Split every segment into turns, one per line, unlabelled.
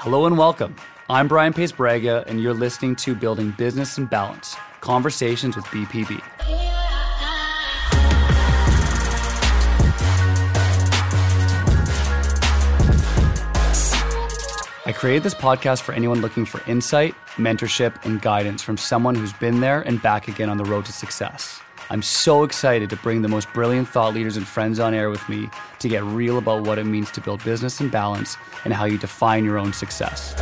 Hello and welcome. I'm Brian Paes-Braga, and you're listening to Building Business and Balance Conversations with BPB. I created this podcast for anyone looking for insight, mentorship, and guidance from someone who's been there and back again on the road to success. I'm so excited to bring the most brilliant thought leaders and friends on air with me to get real about what it means to build business and balance and how you define your own success.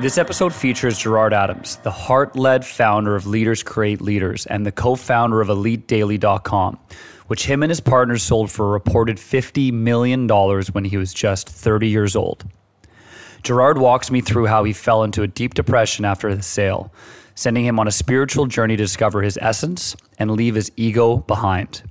This episode features Gerard Adams, the heart led founder of Leaders Create Leaders and the co founder of EliteDaily.com, which him and his partners sold for a reported $50 million when he was just 30 years old. Gerard walks me through how he fell into a deep depression after the sale sending him on a spiritual journey to discover his essence and leave his ego behind.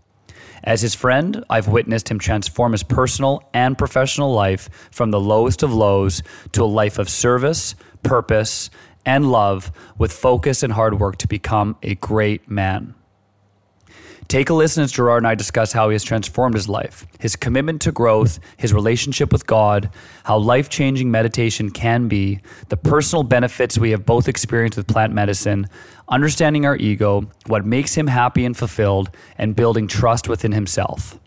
As his friend, I've witnessed him transform his personal and professional life from the lowest of lows to a life of service, purpose, and love with focus and hard work to become a great man. Take a listen as Gerard and I discuss how he has transformed his life, his commitment to growth, his relationship with God, how life changing meditation can be, the personal benefits we have both experienced with plant medicine, understanding our ego, what makes him happy and fulfilled, and building trust within himself.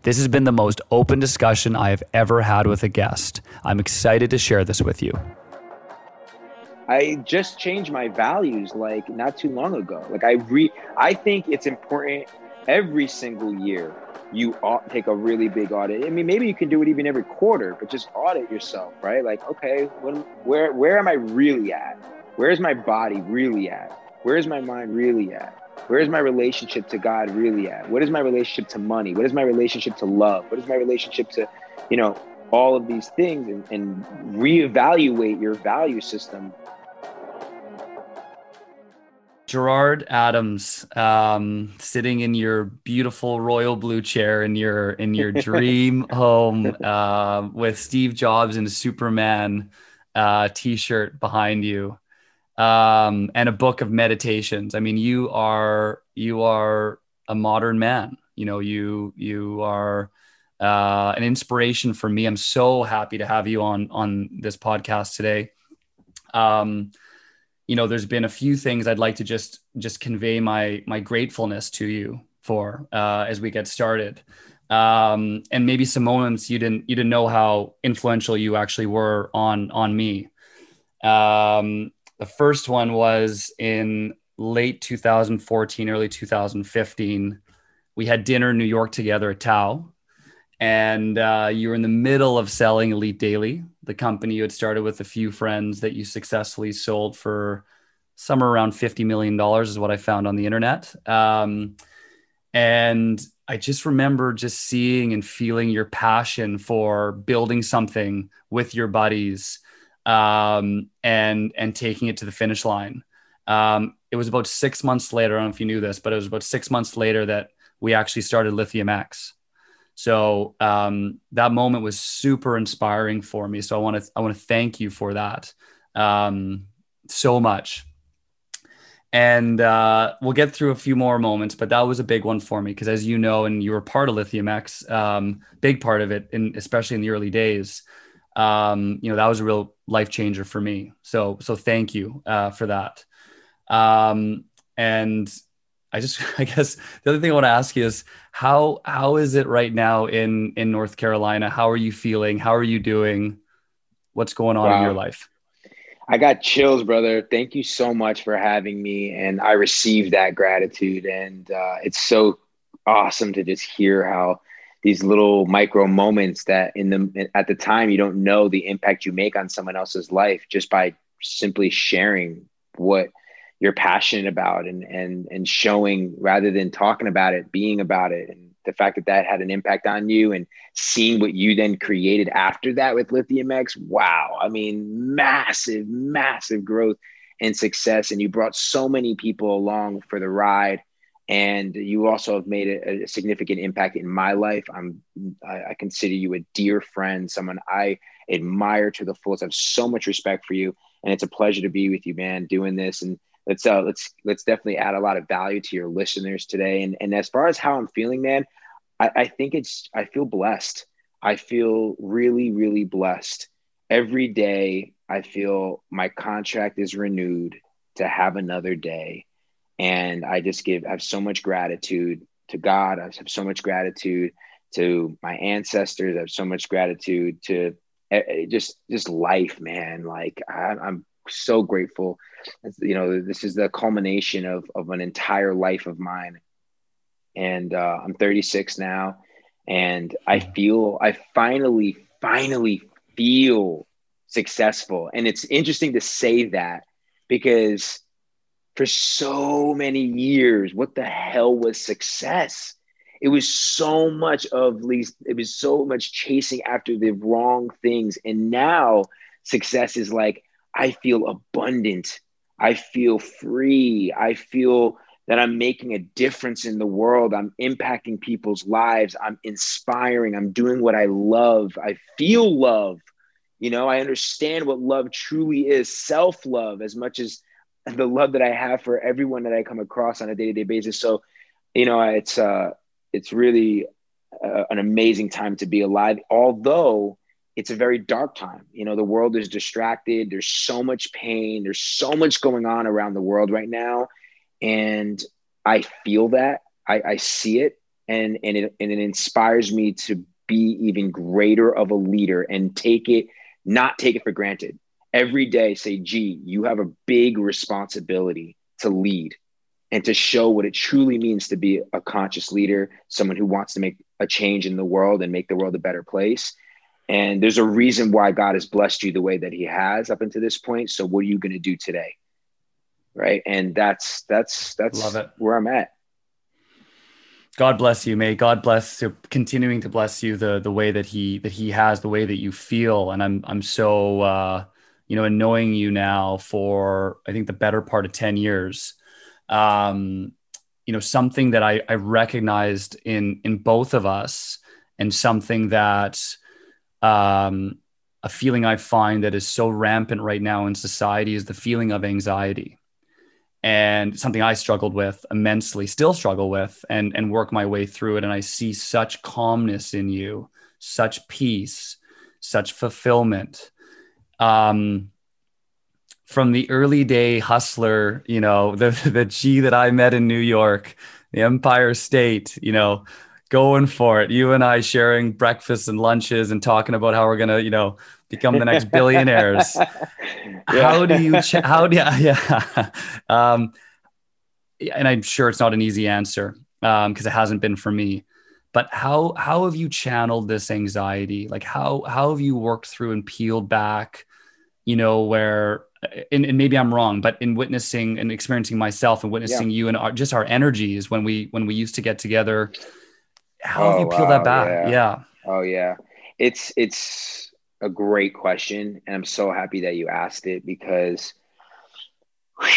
This has been the most open discussion I have ever had with a guest. I'm excited to share this with you.
I just changed my values like not too long ago. Like I re I think it's important every single year you ought take a really big audit. I mean, maybe you can do it even every quarter, but just audit yourself, right? Like, okay, when, where where am I really at? Where's my body really at? Where's my mind really at? Where's my relationship to God really at? What is my relationship to money? What is my relationship to love? What is my relationship to, you know, all of these things and, and reevaluate your value system
Gerard Adams, um, sitting in your beautiful royal blue chair in your in your dream home uh, with Steve Jobs and Superman uh, T-shirt behind you, um, and a book of meditations. I mean, you are you are a modern man. You know, you you are uh, an inspiration for me. I'm so happy to have you on on this podcast today. Um, you know, there's been a few things I'd like to just just convey my my gratefulness to you for uh, as we get started, um, and maybe some moments you didn't you didn't know how influential you actually were on on me. Um, the first one was in late 2014, early 2015. We had dinner in New York together at Tao, and uh, you were in the middle of selling Elite Daily, the company you had started with a few friends that you successfully sold for somewhere around $50 million is what I found on the internet. Um, and I just remember just seeing and feeling your passion for building something with your buddies um, and and taking it to the finish line. Um, it was about six months later. I don't know if you knew this, but it was about six months later that we actually started Lithium X. So um, that moment was super inspiring for me. So I want to I want to thank you for that um, so much. And uh, we'll get through a few more moments, but that was a big one for me because, as you know, and you were part of Lithium X, um, big part of it, in, especially in the early days. Um, you know that was a real life changer for me. So so thank you uh, for that. Um, and I just, I guess the other thing I want to ask you is how, how is it right now in, in North Carolina? How are you feeling? How are you doing? What's going on wow. in your life?
I got chills, brother. Thank you so much for having me. And I received that gratitude. And uh, it's so awesome to just hear how these little micro moments that in the at the time you don't know the impact you make on someone else's life just by simply sharing what you're passionate about and and and showing rather than talking about it being about it. And the fact that that had an impact on you and seeing what you then created after that with lithium x wow. I mean massive massive growth and success. And you brought so many people along for the ride. And you also have made a, a significant impact in my life. I'm I, I consider you a dear friend someone i admire to the fullest. I have so much respect for you. And it's a pleasure to be with you man doing this. And let's uh let's let's definitely add a lot of value to your listeners today. And and as far as how I'm feeling, man, I, I think it's I feel blessed. I feel really, really blessed. Every day, I feel my contract is renewed to have another day. And I just give, have so much gratitude to God. I have so much gratitude to my ancestors. I have so much gratitude to eh, eh, just, just life, man. Like I, I'm so grateful. You know, this is the culmination of, of an entire life of mine. And uh, I'm 36 now and I mm-hmm. feel I finally, finally feel successful. And it's interesting to say that because for so many years, what the hell was success? It was so much of least it was so much chasing after the wrong things. And now success is like, I feel abundant. I feel free. I feel that I'm making a difference in the world. I'm impacting people's lives. I'm inspiring. I'm doing what I love. I feel love. You know, I understand what love truly is self love as much as the love that I have for everyone that I come across on a day to day basis. So, you know, it's, uh, it's really uh, an amazing time to be alive, although it's a very dark time. You know, the world is distracted. There's so much pain. There's so much going on around the world right now and I feel that I, I see it and and it and it inspires me to be even greater of a leader and take it not take it for granted every day say gee you have a big responsibility to lead and to show what it truly means to be a conscious leader someone who wants to make a change in the world and make the world a better place and there's a reason why god has blessed you the way that he has up until this point. So what are you going to do today? Right? And that's that's that's Love it. where i'm at.
God bless you. May god bless continuing to bless you the the way that he that he has the way that you feel. And i'm i'm so uh you know and knowing you now for i think the better part of 10 years. Um you know something that i i recognized in in both of us and something that um a feeling i find that is so rampant right now in society is the feeling of anxiety and something I struggled with immensely, still struggle with, and and work my way through it. And I see such calmness in you, such peace, such fulfillment. Um, from the early day hustler, you know, the the G that I met in New York, the Empire State, you know, going for it. You and I sharing breakfasts and lunches and talking about how we're gonna, you know, become the next billionaires. yeah. How do you? Ch- how do? You, yeah. Um, and I'm sure it's not an easy answer because um, it hasn't been for me. But how how have you channeled this anxiety? Like how how have you worked through and peeled back? You know where. And, and maybe I'm wrong, but in witnessing and experiencing myself and witnessing yeah. you and our, just our energies when we when we used to get together, how oh, have you oh, peeled wow, that back?
Yeah.
yeah.
Oh yeah, it's it's a great question. And I'm so happy that you asked it because whew,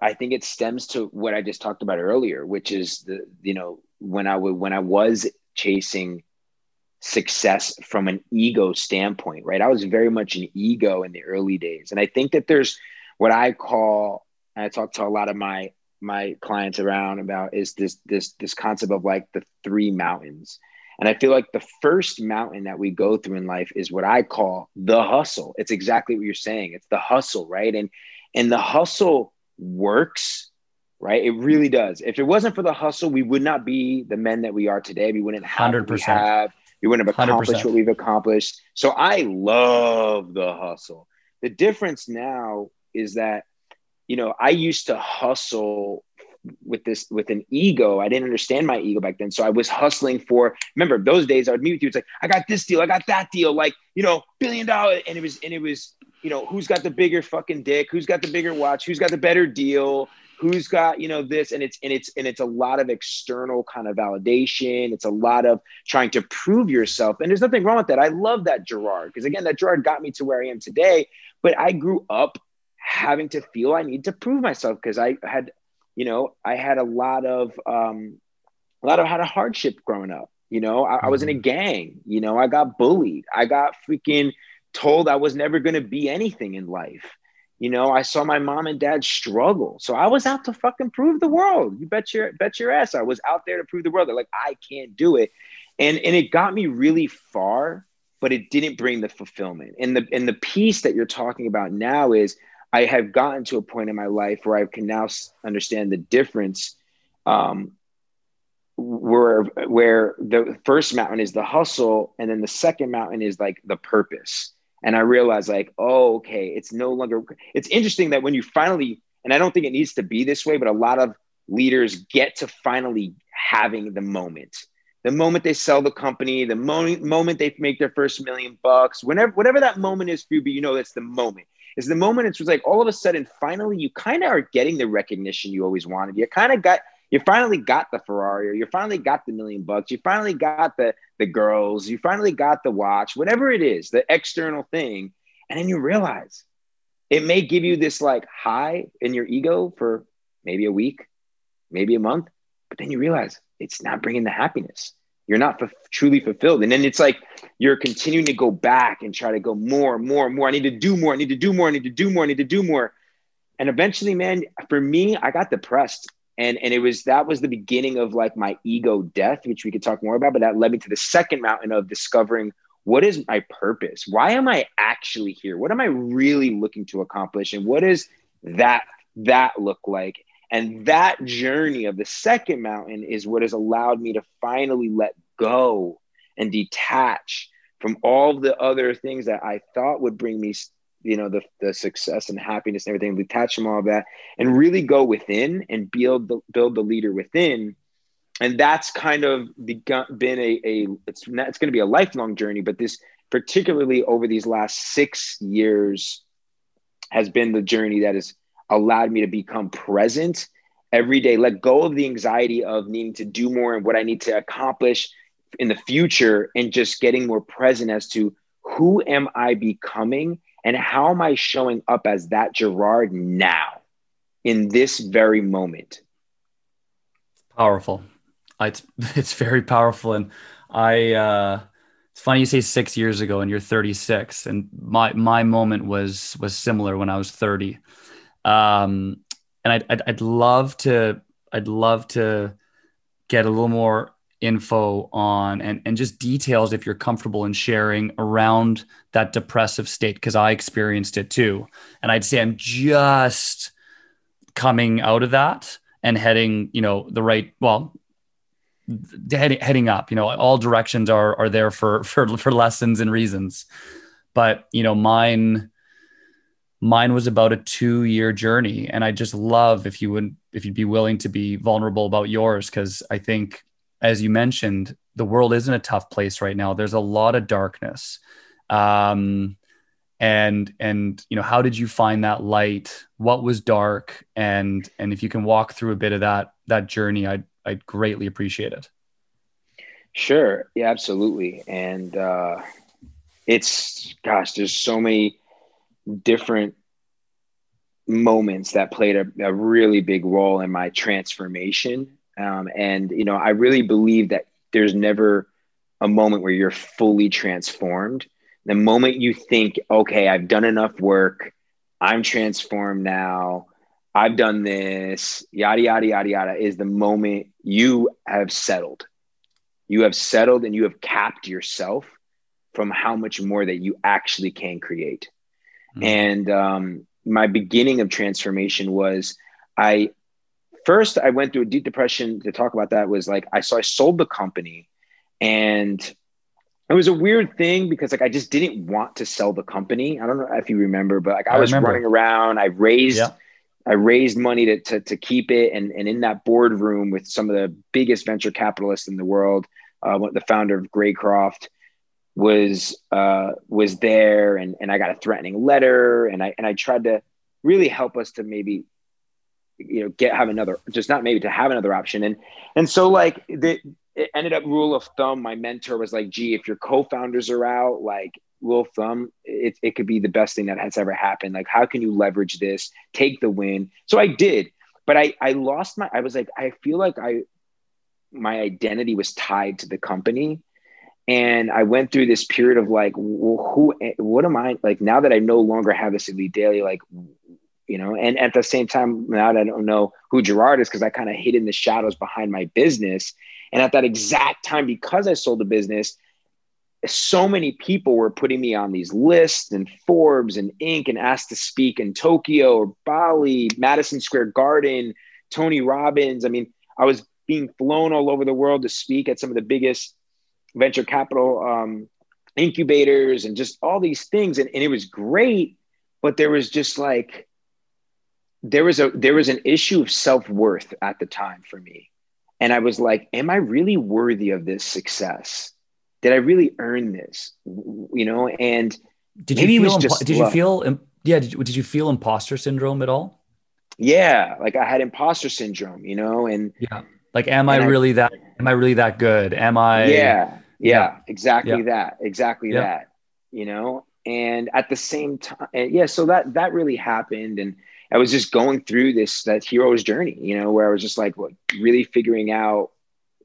I think it stems to what I just talked about earlier, which is the, you know, when I would, when I was chasing success from an ego standpoint, right? I was very much an ego in the early days. And I think that there's what I call, and I talk to a lot of my, my clients around about is this, this, this concept of like the three mountains and I feel like the first mountain that we go through in life is what I call the hustle. It's exactly what you're saying. It's the hustle, right? And and the hustle works, right? It really does. If it wasn't for the hustle, we would not be the men that we are today. We wouldn't have 100%. we have. We wouldn't have accomplished 100%. what we've accomplished. So I love the hustle. The difference now is that, you know, I used to hustle with this with an ego. I didn't understand my ego back then. So I was hustling for remember those days I would meet with you. It's like, I got this deal, I got that deal, like, you know, billion dollar. And it was, and it was, you know, who's got the bigger fucking dick, who's got the bigger watch, who's got the better deal, who's got, you know, this. And it's and it's and it's a lot of external kind of validation. It's a lot of trying to prove yourself. And there's nothing wrong with that. I love that Gerard, because again, that Gerard got me to where I am today. But I grew up having to feel I need to prove myself because I had you know, I had a lot of um, a lot of had a hardship growing up. You know, I, I was in a mm-hmm. gang. You know, I got bullied. I got freaking told I was never going to be anything in life. You know, I saw my mom and dad struggle. So I was out to fucking prove the world. You bet your bet your ass I was out there to prove the world. They're like, I can't do it. and and it got me really far but it didn't bring the fulfillment and the and the peace that you're talking about now is i have gotten to a point in my life where i can now understand the difference um, where where the first mountain is the hustle and then the second mountain is like the purpose. And i realized like oh okay it's no longer it's interesting that when you finally and i don't think it needs to be this way but a lot of leaders get to finally having the moment. The moment they sell the company the moment moment they make their first million bucks whenever whatever that moment is for you but you know that's the moment is the moment it's like all of a sudden finally you kind of are getting the recognition you always wanted you kind of got you finally got the Ferrari or you finally got the million bucks, you finally got the the girls, you finally got the watch, whatever it is, the external thing, and then you realize it may give you this like high in your ego for maybe a week, maybe a month, but then you realize it's not bringing the happiness. You're not f- truly fulfilled. And then it's like you're continuing to go back and try to go more, and more, and more. I need to do more. I need to do more. I need to do more. I need to do more. And eventually, man, for me, I got depressed and and it was that was the beginning of like my ego death which we could talk more about but that led me to the second mountain of discovering what is my purpose why am i actually here what am i really looking to accomplish and what is that that look like and that journey of the second mountain is what has allowed me to finally let go and detach from all the other things that i thought would bring me you know the, the success and happiness and everything detach from all that and really go within and build the build the leader within. And that's kind of begun, been a, a it's not, it's going to be a lifelong journey but this particularly over these last six years has been the journey that has allowed me to become present every day let go of the anxiety of needing to do more and what i need to accomplish in the future and just getting more present as to who am i becoming and how am I showing up as that Gerard now in this very moment?
Powerful. It's, it's very powerful. And I, uh, it's funny you say six years ago and you're 36 and my, my moment was, was similar when I was 30. Um, and I'd, I'd, I'd love to, I'd love to get a little more info on and, and just details if you're comfortable in sharing around that depressive state because I experienced it too. And I'd say I'm just coming out of that and heading, you know, the right, well, heading, heading up, you know, all directions are, are there for, for, for lessons and reasons. But, you know, mine, mine was about a two year journey. And I just love if you would, if you'd be willing to be vulnerable about yours. Cause I think as you mentioned, the world is in a tough place right now. There's a lot of darkness. Um, and and you know how did you find that light what was dark and and if you can walk through a bit of that that journey i'd i'd greatly appreciate it
sure yeah absolutely and uh it's gosh there's so many different moments that played a, a really big role in my transformation um, and, you know, I really believe that there's never a moment where you're fully transformed. The moment you think, okay, I've done enough work, I'm transformed now, I've done this, yada, yada, yada, yada, is the moment you have settled. You have settled and you have capped yourself from how much more that you actually can create. Mm-hmm. And um, my beginning of transformation was I first I went through a deep depression to talk about that was like I so I sold the company and it was a weird thing because like I just didn't want to sell the company. I don't know if you remember, but like I, I was remember. running around. I raised yeah. I raised money to, to, to keep it and, and in that boardroom with some of the biggest venture capitalists in the world, uh, the founder of Greycroft was uh, was there and, and I got a threatening letter and I and I tried to really help us to maybe you know get have another just not maybe to have another option. And and so like the it ended up rule of thumb my mentor was like gee if your co-founders are out like rule of thumb it, it could be the best thing that has ever happened. Like how can you leverage this take the win? So i did but i i lost my i was like i feel like i my identity was tied to the company and I went through this period of like, well, who, what am I like now that I no longer have this elite daily? Like, you know and at the same time now that i don't know who gerard is because i kind of hid in the shadows behind my business And at that exact time, because I sold the business, so many people were putting me on these lists and Forbes and Inc. and asked to speak in Tokyo or Bali, Madison Square Garden, Tony Robbins. I mean, I was being flown all over the world to speak at some of the biggest venture capital um, incubators and just all these things. And, and it was great, but there was just like, there was a there was an issue of self-worth at the time for me and i was like am i really worthy of this success did I really earn this? You know, and
did you feel impo- did you feel yeah did you, did you feel imposter syndrome at all?
Yeah, like I had imposter syndrome, you know, and
yeah, like am I really I, that? Am I really that good? Am I?
Yeah, yeah, exactly yeah. that, exactly yeah. that, you know. And at the same time, yeah, so that that really happened, and I was just going through this that hero's journey, you know, where I was just like, what, really figuring out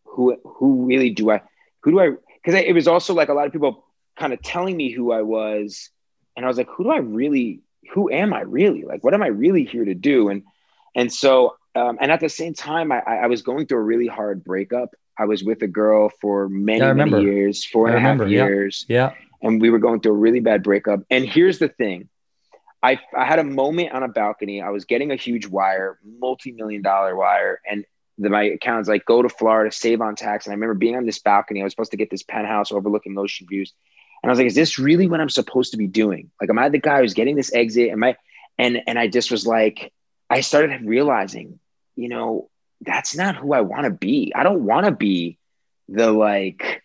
who who really do I who do I because it was also like a lot of people kind of telling me who I was, and I was like, who do I really? Who am I really? Like, what am I really here to do? And and so um, and at the same time, I, I was going through a really hard breakup. I was with a girl for many, yeah, many years, four and a half years.
Yeah. yeah.
And we were going through a really bad breakup. And here's the thing I, I had a moment on a balcony. I was getting a huge wire, multi million dollar wire. And the, my account's like go to Florida, save on tax. And I remember being on this balcony. I was supposed to get this penthouse overlooking ocean views. And I was like, is this really what I'm supposed to be doing? Like, am I the guy who's getting this exit? Am I? And and I just was like, I started realizing, you know, that's not who I want to be. I don't want to be the like,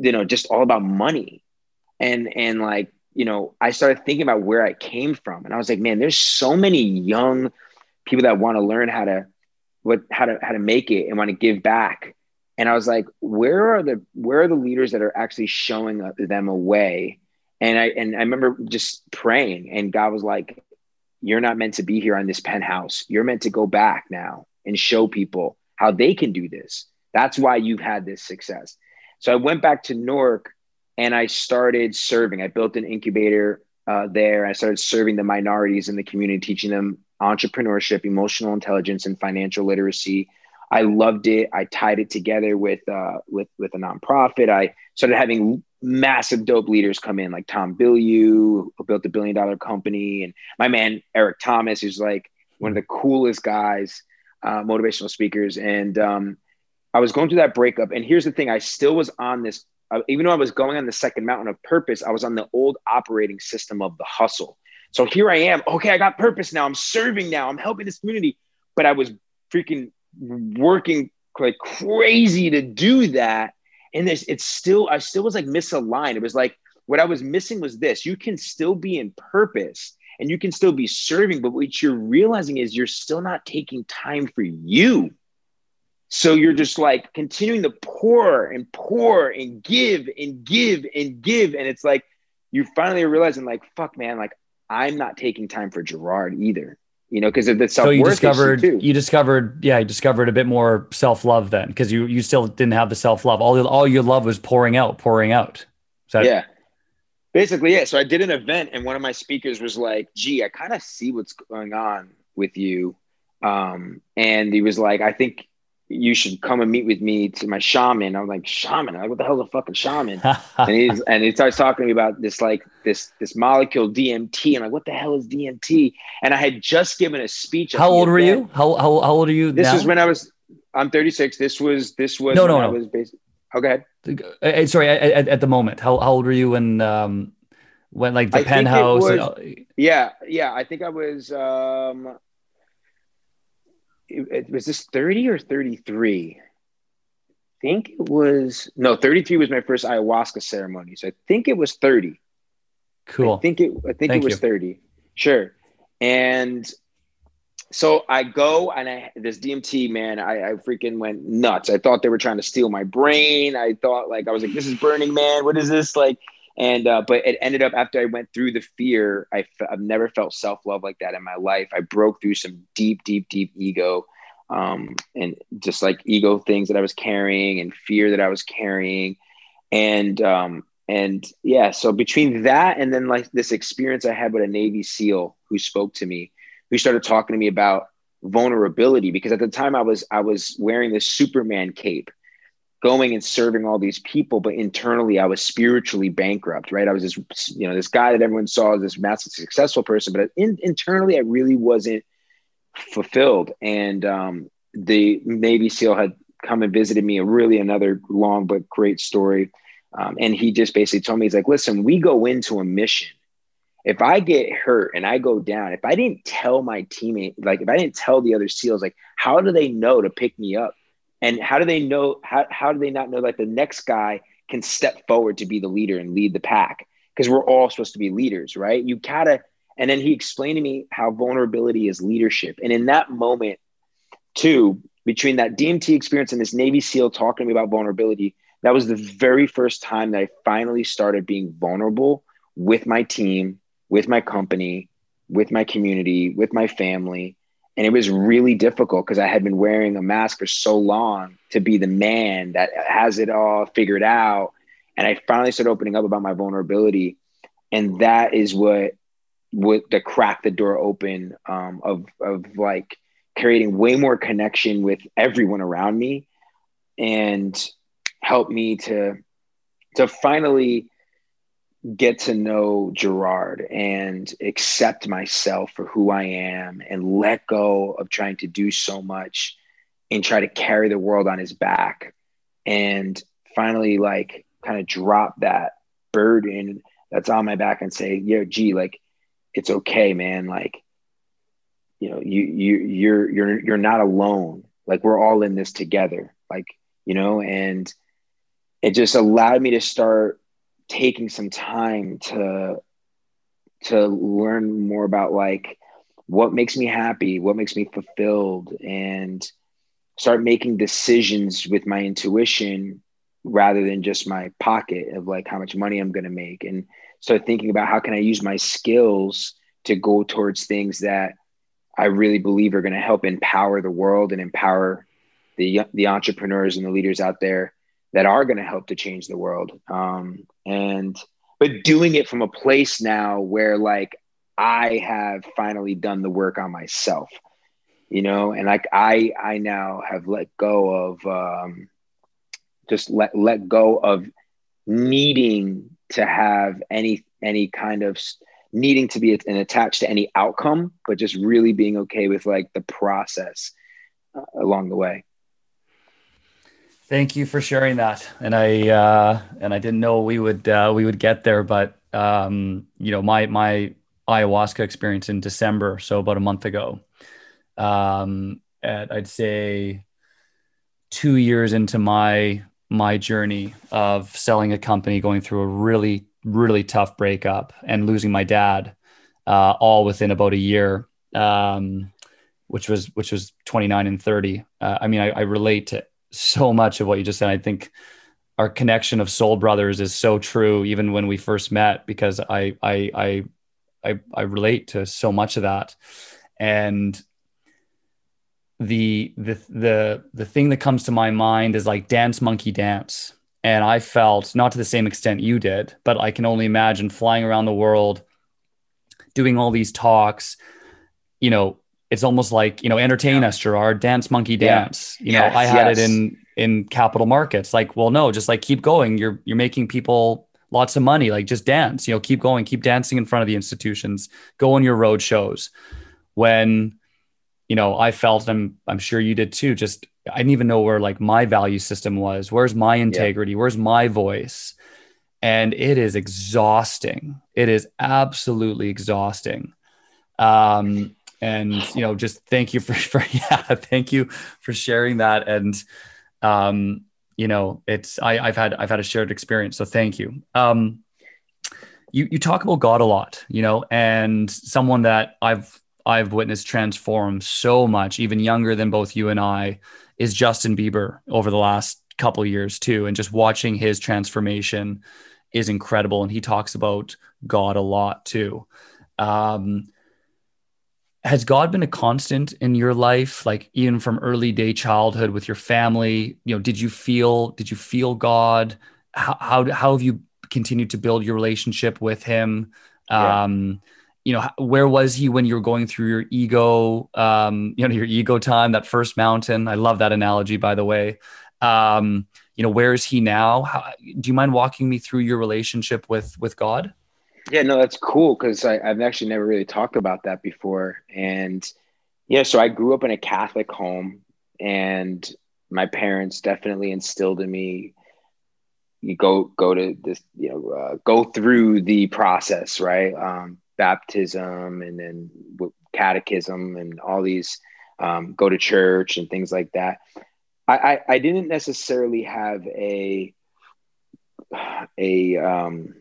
you know, just all about money. And and like, you know, I started thinking about where I came from. And I was like, man, there's so many young people that want to learn how to what how to how to make it and want to give back and i was like where are the where are the leaders that are actually showing uh, them a way and i and i remember just praying and god was like you're not meant to be here on this penthouse you're meant to go back now and show people how they can do this that's why you've had this success so i went back to newark and i started serving i built an incubator uh, there i started serving the minorities in the community teaching them entrepreneurship, emotional intelligence, and financial literacy. I loved it. I tied it together with uh, with with a nonprofit. I started having massive dope leaders come in, like Tom Bilyeu, who built a billion dollar company, and my man Eric Thomas, who's like one of the coolest guys, uh, motivational speakers. And um, I was going through that breakup, and here's the thing: I still was on this, uh, even though I was going on the second mountain of purpose. I was on the old operating system of the hustle. So here I am. Okay, I got purpose now. I'm serving now. I'm helping this community. But I was freaking working like crazy to do that. And this, it's still, I still was like misaligned. It was like what I was missing was this you can still be in purpose and you can still be serving, but what you're realizing is you're still not taking time for you. So you're just like continuing to pour and pour and give and give and give. And it's like, you finally realizing like, fuck, man, like I'm not taking time for Gerard either. You know, because of the self. So
you discovered, you discovered, yeah, you discovered a bit more self love then, because you you still didn't have the self love. All all your love was pouring out, pouring out.
That- yeah, basically, yeah. So I did an event, and one of my speakers was like, "Gee, I kind of see what's going on with you," um, and he was like, "I think you should come and meet with me to my shaman. I'm like, shaman? I'm like, what the hell is a fucking shaman? and he's and he starts talking to me about this like this this molecule DMT. I'm like, what the hell is DMT? And I had just given a speech.
How old were you? How, how how old are you?
This
now?
was when I was. I'm 36. This was this was no no no. I was basically, okay.
Uh, sorry, at, at, the moment, how, how old were you when um when like the I penthouse? Was,
yeah, yeah. I think I was um it, it, was this 30 or 33? I think it was no 33 was my first ayahuasca ceremony. So I think it was 30.
Cool.
I think it I think Thank it was you. 30. Sure. And so I go and I this DMT man, I, I freaking went nuts. I thought they were trying to steal my brain. I thought like I was like, this is Burning Man. What is this like? And uh, but it ended up after I went through the fear, I f- I've never felt self love like that in my life. I broke through some deep, deep, deep ego, um, and just like ego things that I was carrying and fear that I was carrying, and um, and yeah. So between that and then like this experience I had with a Navy SEAL who spoke to me, who started talking to me about vulnerability because at the time I was I was wearing this Superman cape going and serving all these people but internally I was spiritually bankrupt right? I was this you know this guy that everyone saw as this massive successful person but in, internally I really wasn't fulfilled. And um, the Navy SEAL had come and visited me a really another long but great story. Um, and he just basically told me he's like listen we go into a mission if I get hurt and I go down, if I didn't tell my teammate, like if I didn't tell the other SEALs, like how do they know to pick me up? And how do they know, how, how do they not know that the next guy can step forward to be the leader and lead the pack? Because we're all supposed to be leaders, right? You gotta, and then he explained to me how vulnerability is leadership. And in that moment, too, between that DMT experience and this Navy SEAL talking to me about vulnerability, that was the very first time that I finally started being vulnerable with my team with my company, with my community, with my family. And it was really difficult because I had been wearing a mask for so long to be the man that has it all figured out. And I finally started opening up about my vulnerability. And that is what what the crack the door open um, of of like creating way more connection with everyone around me and help me to to finally get to know Gerard and accept myself for who I am and let go of trying to do so much and try to carry the world on his back and finally like kind of drop that burden that's on my back and say, yo, gee, like it's okay, man. Like, you know, you you you're you're you're not alone. Like we're all in this together. Like, you know, and it just allowed me to start taking some time to to learn more about like what makes me happy, what makes me fulfilled, and start making decisions with my intuition rather than just my pocket of like how much money I'm going to make and start thinking about how can I use my skills to go towards things that I really believe are going to help empower the world and empower the the entrepreneurs and the leaders out there that are going to help to change the world. Um, and but doing it from a place now where like I have finally done the work on myself, you know, and like I I now have let go of um, just let let go of needing to have any any kind of needing to be an attached to any outcome, but just really being okay with like the process uh, along the way.
Thank you for sharing that. And I uh, and I didn't know we would uh, we would get there, but um, you know my my ayahuasca experience in December, so about a month ago. Um, at I'd say two years into my my journey of selling a company, going through a really really tough breakup, and losing my dad, uh, all within about a year. Um, which was which was 29 and 30. Uh, I mean, I, I relate to so much of what you just said. I think our connection of soul brothers is so true, even when we first met, because I I I I, I relate to so much of that, and the the the the thing that comes to my mind is like dance monkey dance and i felt not to the same extent you did but i can only imagine flying around the world doing all these talks you know it's almost like you know entertain yeah. us gerard dance monkey dance. Yeah. you know yes, i had yes. it in in capital markets. Like well no just like keep going. You're you're making people lots of money. Like just dance you know keep going keep dancing in front of the institutions. Go on your road shows. When you know i felt i'm i'm sure you did too just i didn't even know where like my value system was. Where's my integrity? Yeah. where's my voice? And it is exhausting. It is absolutely exhausting. Um and you know just thank you for, for yeah thank you for sharing that. And um you know it's I, i've had i've had a shared experience so thank you. Um you you talk about god a lot you know and someone that i've i've witnessed transform so much even younger than both you and i is justin bieber over the last couple years too. And just watching his transformation is incredible. And he talks about god a lot too. Um has God been a constant in your life, like even from early day childhood with your family? You know, did you feel did you feel God? How how, how have you continued to build your relationship with Him? Yeah. Um, you know, where was he when you were going through your ego, um, you know, your ego time, that first mountain? I love that analogy, by the way. Um, you know, where is he now? How, do you mind walking me through your relationship with with God?
Yeah, no, that's cool because I've actually never really talked about that before. And yeah, so I grew up in a Catholic home, and my parents definitely instilled in me you go go to this you know uh, go through the process right um, baptism and then catechism and all these um, go to church and things like that. I, I, I didn't necessarily have a a um,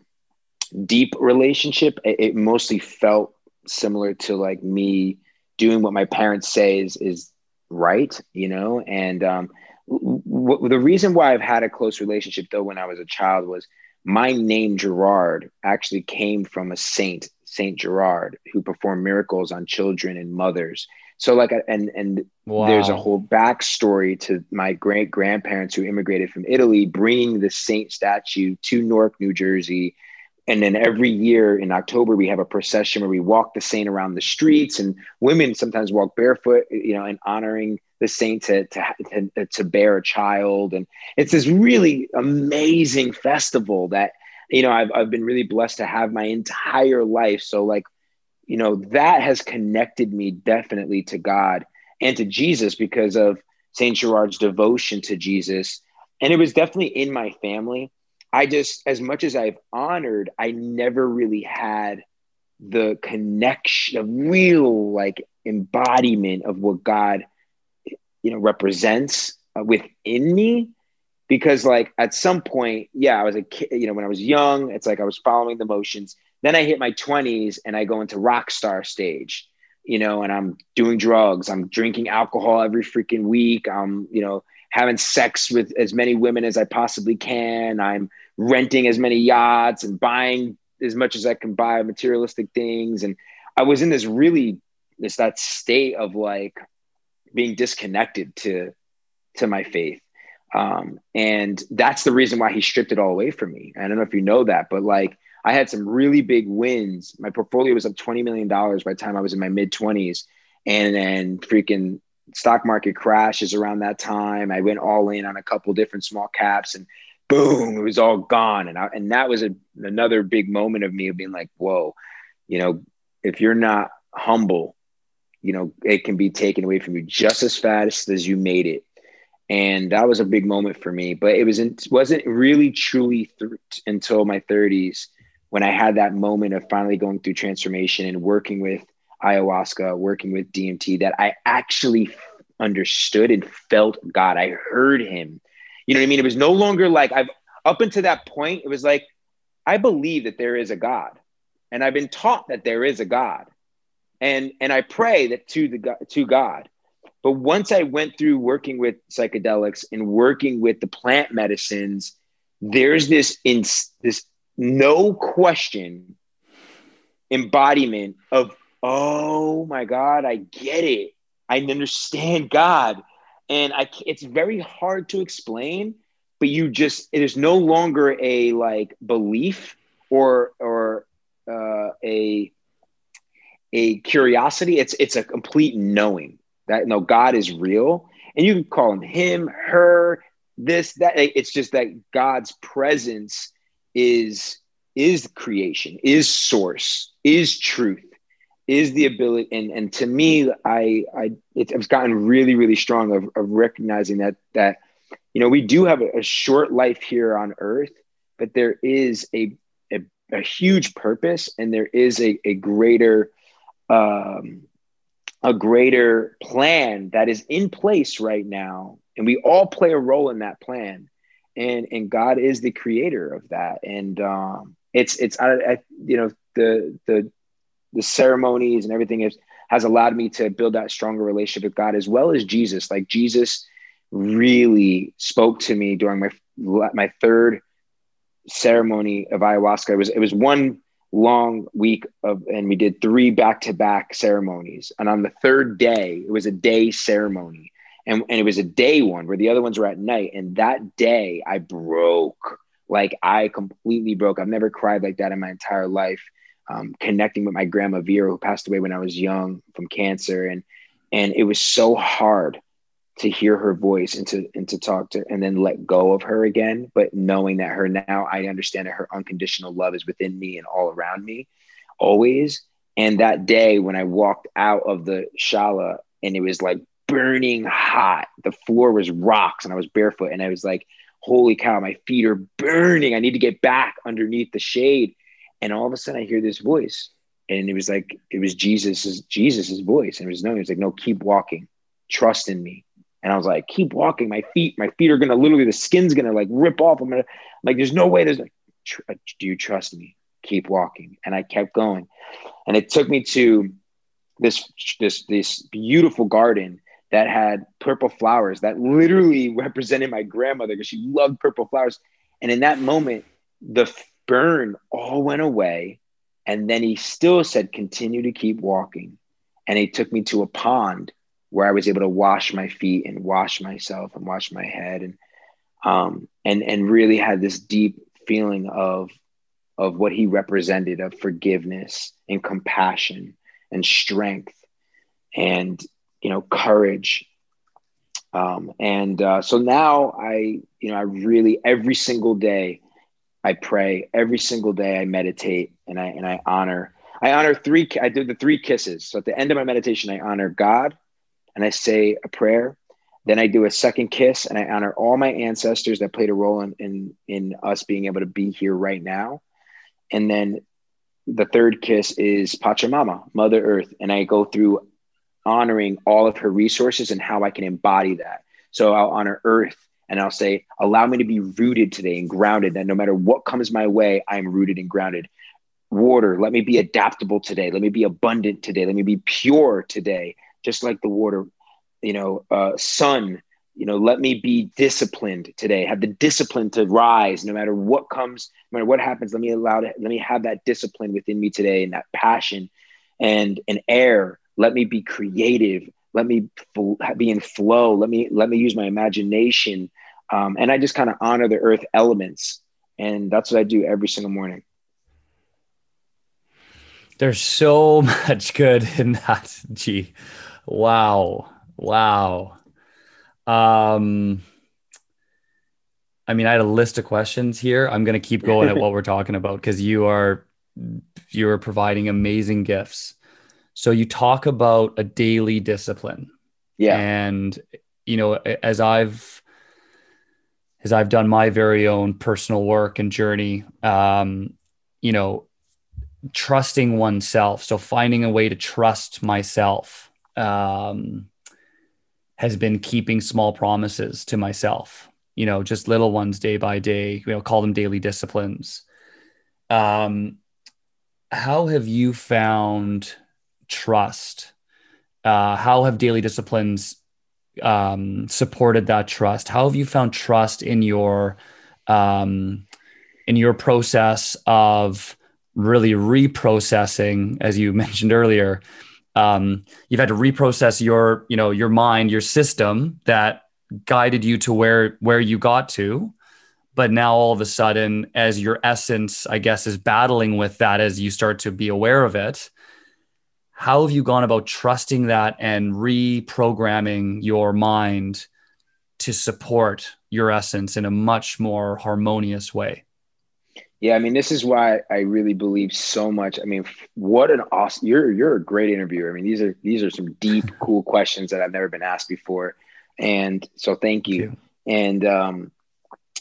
deep relationship. It, it, mostly felt similar to like me doing what my parents say is, is right, you know. And um, w- the reason why I've had a close relationship though when I was a child was my name Gerard actually came from a saint Saint Gerard, who performed miracles on children and mothers. So like, and and wow. there's a whole backstory to my great grandparents who immigrated from Italy, bringing the saint statue to Newark, New Jersey. And then every year in October, we have a procession where we walk the saint around the streets, and women sometimes walk barefoot, you know, and honoring the saint to, to, to, to bear a child. And it's this really amazing festival that you know, I've, I've been really blessed to have my entire life. So, like, you know, that has connected me definitely to God and to Jesus because of St. Gerard's devotion to Jesus. And it was definitely in my family. I just, as much as I've honored, I never really had the connection, the real like embodiment of what God, you know, represents uh, within me. Because like at some point yeah i was a kid you know when i was young it's like i was following the motions. Then i hit my 20s and i go into rock star stage you know and i'm doing drugs. I'm drinking alcohol every freaking week. I'm you know having sex with as many women as i possibly can. I'm renting as many yachts and buying as much as i can buy materialistic things and i was in this really this that state of like being disconnected to to my faith um, and that's the reason why he stripped it all away from me. I don't know if you know that, but like I had some really big wins. My portfolio was up $20 million by the time I was in my mid 20s. And then freaking stock market crashes around that time. I went all in on a couple different small caps and boom, it was all gone. And I, and that was a, another big moment of me of being like, whoa, you know, if you're not humble, you know, it can be taken away from you just as fast as you made it and that was a big moment for me but it was it wasn't really truly th- until my 30s when i had that moment of finally going through transformation and working with ayahuasca working with dmt that i actually understood and felt god i heard him you know what i mean? It was no longer like i've up until that point it was like i believe that there is a god. And i've been taught that there is a god. And and i pray that to the to god. But once I went through working with psychedelics and working with the plant medicines, there's this in this no question embodiment of oh my god, I get it. I understand God, and I it's very hard to explain. But you just it is no longer a like belief or or uh, a a curiosity. It's it's a complete knowing that no god is real and you can call him him her this that it's just that god's presence is is creation is source is truth is the ability and and to me i i it's gotten really really strong of, of recognizing that that you know we do have a, a short life here on earth but there is a, a, a huge purpose and there is a, a greater um a greater plan that is in place right now. And we all play a role in that plan. And and god is the creator of that. And um it's it's I, I, you know the the the ceremonies and everything is, has allowed me to build that stronger relationship with god as well as jesus. Like jesus really spoke to me during my my third ceremony of ayahuasca. It was it was one long week of and we did three back-to-back ceremonies. And on the third day it was a day ceremony. And, and it was a day one where the other ones were at night. And that day i broke. Like i completely broke. I've never cried like that in my entire life um, connecting with my grandma Vera, who passed away when I was young from cancer, and and it was so hard to hear her voice and to and to talk to and then let go of her again. But knowing that her now i understand that her unconditional love is within me and all around me always. And that day when i walked out of the shala and it was like burning hot the floor was rocks and i was barefoot. And i was like holy cow my feet are burning. I need to get back underneath the shade and all of a sudden i hear this voice and it was like it was jesus's jesus's voice and it was no it was like no keep walking trust in me and I was like, keep walking. My feet, my feet are gonna literally, the skin's gonna like rip off. I'm gonna like, there's no way. There's like, uh, do you trust me? Keep walking. And I kept going, and it took me to this this this beautiful garden that had purple flowers that literally represented my grandmother because she loved purple flowers. And in that moment, the burn all went away. And then he still said, continue to keep walking. And he took me to a pond where I was able to wash my feet and wash myself and wash my head and um, and and really had this deep feeling of of what he represented of forgiveness and compassion and strength and you know courage um, and uh, so now I you know I really every single day I pray every single day I meditate and I and I honor I honor three I do the three kisses so at the end of my meditation I honor God and I say a prayer. Then I do a second kiss and I honor all my ancestors that played a role in, in, in us being able to be here right now. And then the third kiss is Pachamama, Mother Earth. And I go through honoring all of her resources and how I can embody that. So I'll honor Earth and I'll say, allow me to be rooted today and grounded, that no matter what comes my way, I'm rooted and grounded. Water, let me be adaptable today. Let me be abundant today. Let me be pure today just like the water, you know, uh, sun, you know, let me be disciplined today, have the discipline to rise no matter what comes, no matter what happens. Let me allow to, let me have that discipline within me today and that passion and an air. Let me be creative. Let me be in flow. Let me, let me use my imagination. Um, and I just kind of honor the earth elements. And that's what I do every single morning.
There's so much good in that, gee Wow. Wow. Um, I mean, I had a list of questions here. I'm going to keep going at what we're talking about because you are you are providing amazing gifts. So you talk about a daily discipline.
Yeah.
And you know, as I've as I've done my very own personal work and journey, um, you know, trusting oneself. So finding a way to trust myself um, has been keeping small promises to myself, you know, just little ones day by day, you know, call them daily disciplines. Um, how have you found trust? Uh, how have daily disciplines um, supported that trust? How have you found trust in your um, in your process of really reprocessing, as you mentioned earlier, um, you've had to reprocess your you know your mind your system that guided you to where where you got to but now all of a sudden as your essence i guess is battling with that as you start to be aware of it how have you gone about trusting that and reprogramming your mind to support your essence in a much more harmonious way
yeah, I mean, this is why I really believe so much. I mean, what an awesome! You're you're a great interviewer. I mean, these are these are some deep, cool questions that I've never been asked before, and so thank you. Thank you. And um,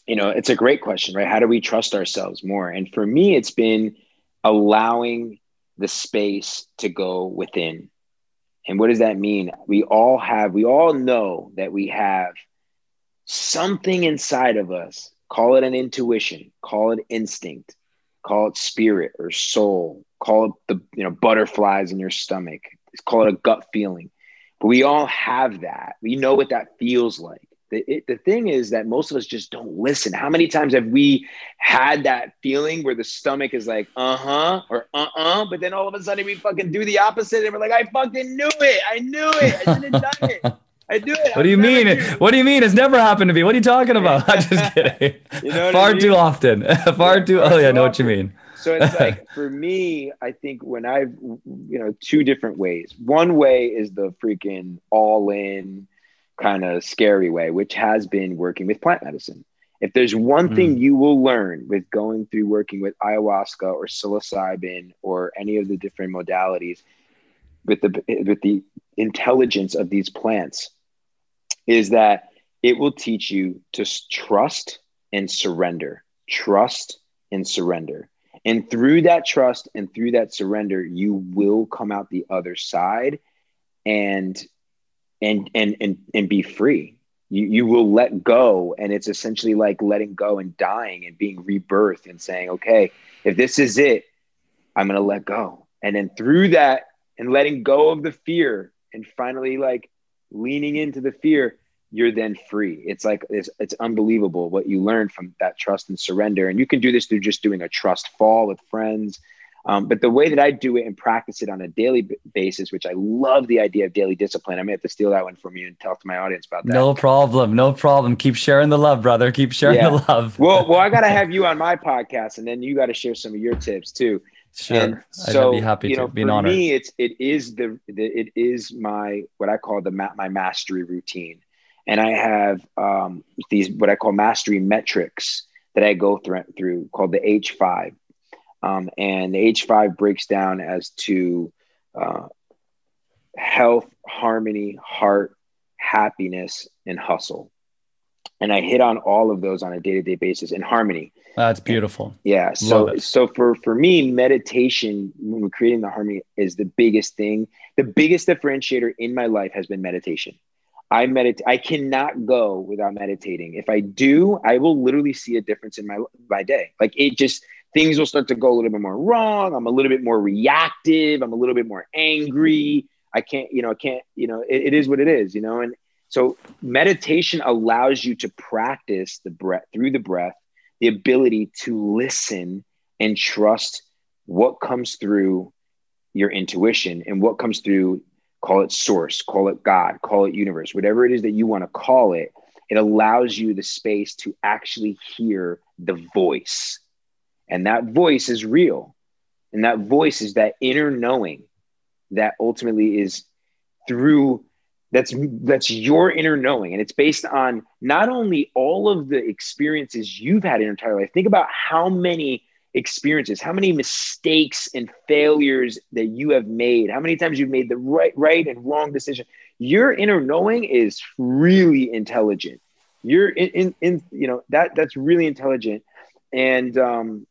you know, it's a great question, right? How do we trust ourselves more? And for me, it's been allowing the space to go within. And what does that mean? We all have, we all know that we have something inside of us Call it an intuition, call it instinct, call it spirit or soul, call it the you know butterflies in your stomach, call it a gut feeling. But we all have that. We know what that feels like. The, it, the thing is that most of us just don't listen. How many times have we had that feeling where the stomach is like, uh huh, or uh uh, but then all of a sudden we fucking do the opposite and we're like, I fucking knew it. I knew it. I should have done it. I do it.
What do you mean? Do what do you mean? It's never happened to me. What are you talking about? I'm just kidding. you know Far I mean? too often. Far yeah, too. Oh yeah, I know what you mean.
so it's like for me, I think when I've you know two different ways. One way is the freaking all in kind of scary way, which has been working with plant medicine. If there's one mm. thing you will learn with going through working with ayahuasca or psilocybin or any of the different modalities with the with the intelligence of these plants is that it will teach you to trust and surrender. Trust and surrender. And through that trust and through that surrender, you will come out the other side and and and and and be free. You you will let go. And it's essentially like letting go and dying and being rebirthed and saying, okay, if this is it, I'm gonna let go. And then through that and letting go of the fear and finally like leaning into the fear, you're then free. It's like it's, it's unbelievable what you learn from that trust and surrender. And you can do this through just doing a trust fall with friends. Um, but the way that I do it and practice it on a daily basis, which I love the idea of daily discipline. I may have to steal that one from you and talk to my audience about that.
No problem. No problem. Keep sharing the love, brother. Keep sharing yeah. the love.
well, well, I got to have you on my podcast and then you got to share some of your tips too.
Sure. And so, I'd be happy you know, to be an honor.
For me, it's, it is the, the, it is my, what I call the, my mastery routine and I have um, these what I call mastery metrics that I go through, through called the H5. Um, and the H5 breaks down as to uh, health, harmony, heart, happiness, and hustle. And I hit on all of those on a day-to-day basis in harmony.
That's beautiful.
Yeah. So so for for me, meditation when we're creating the harmony is the biggest thing. The biggest differentiator in my life has been meditation. I meditate. I cannot go without meditating. If I do, I will literally see a difference in my my day. Like it just things will start to go a little bit more wrong. I'm a little bit more reactive. I'm a little bit more angry. I can't, you know, I can't, you know, it, it is what it is, you know. And so meditation allows you to practice the breath through the breath, the ability to listen and trust what comes through your intuition and what comes through call it source, call it God, call it universe, whatever it is that you want to call it, it allows you the space to actually hear the voice. And that voice is real. And that voice is that inner knowing that ultimately is through that's that's your inner knowing and it's based on not only all of the experiences you've had in your entire life think about how many experiences, how many mistakes and failures that you have made, how many times you've made the right, right and wrong decision. Your inner knowing is really intelligent. You're in, in, in you know, that that's really intelligent. And um,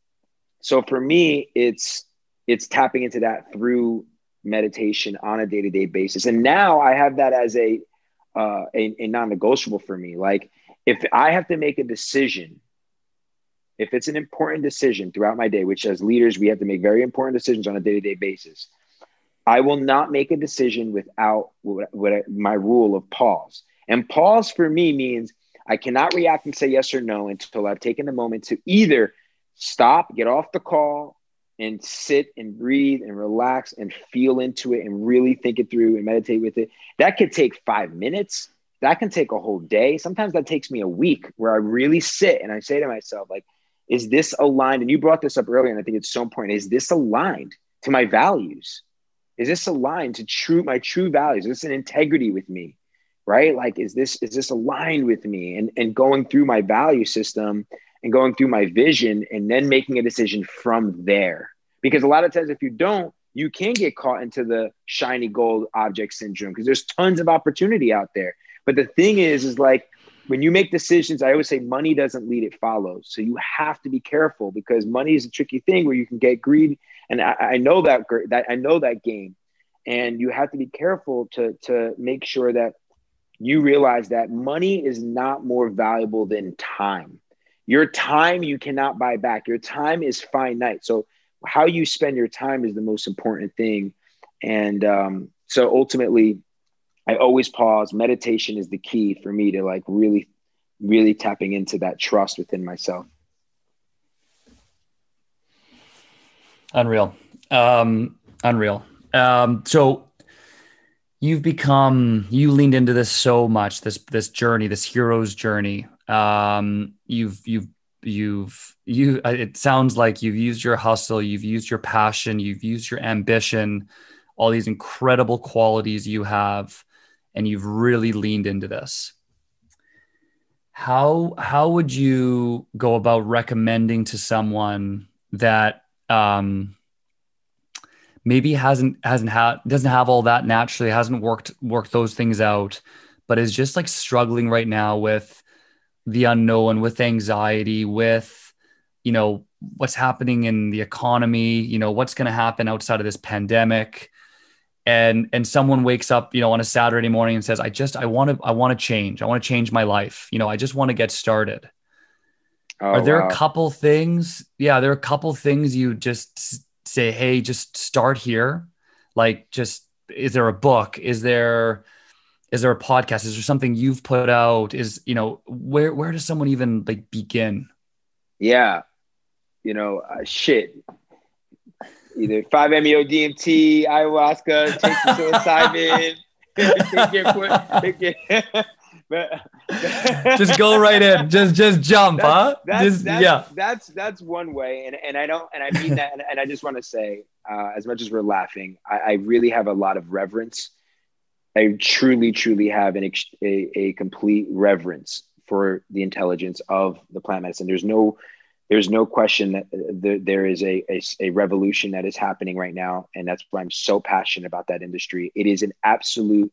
so for me, it's it's tapping into that through meditation on a day-to-day basis. And now I have that as a uh, a, a non-negotiable for me. Like if I have to make a decision if it's an important decision throughout my day, which as leaders, we have to make very important decisions on a day to day basis, I will not make a decision without what, what my rule of pause. And pause for me means I cannot react and say yes or no until I've taken the moment to either stop, get off the call, and sit and breathe and relax and feel into it and really think it through and meditate with it. That could take five minutes. That can take a whole day. Sometimes that takes me a week where I really sit and I say to myself, like, is this aligned? And you brought this up earlier, and I think it's so important. Is this aligned to my values? Is this aligned to true my true values? Is this an integrity with me? Right? Like, is this is this aligned with me? And and going through my value system and going through my vision and then making a decision from there. Because a lot of times, if you don't, you can get caught into the shiny gold object syndrome because there's tons of opportunity out there. But the thing is, is like when you make decisions, I always say money doesn't lead, it follows. So you have to be careful because money is a tricky thing where you can get greed. And I, I know that, that I know that game. And you have to be careful to, to make sure that you realize that money is not more valuable than time. Your time you cannot buy back. Your time is finite. So how you spend your time is the most important thing. And um, so ultimately, I always pause. Meditation is the key for me to like really, really tapping into that trust within myself.
Unreal. Um, unreal. Um, so you've become you leaned into this so much this this journey this hero's journey um, you've you've you've you it sounds like you've used your hustle you've used your passion you've used your ambition all these incredible qualities you have and you've really leaned into this. How how would you go about recommending to someone that um, maybe hasn't hasn't had doesn't have all that naturally hasn't worked worked those things out but is just like struggling right now with the unknown with anxiety with you know what's happening in the economy you know what's going to happen outside of this pandemic. And and someone wakes up you know on a saturday morning and says i just i want to i want to change. I want to change my life. You know i just want to get started. Oh, are there wow. a couple things yeah there are a couple things you just say hey just start here. Like just is there a book? Is there is there a podcast? Is there something you've put out? Is you know where where does someone even like begin?
Yeah. You know uh, shit. Either 5-meo dmt ayahuasca take psilocybin take your,
take but just go right in. Just just jump
that's,
huh?
that's,
just,
that's,
yeah.
that's that's one way and, and i don't and i mean that and, and i just want to say uh, as much as we're laughing I, I really have a lot of reverence I truly, truly have an a, a complete reverence for the intelligence of the plant medicine. There's no, there's no question that uh, there, there is a, a, a revolution that is happening right now, and that's why I'm so passionate about that industry. It is an absolute.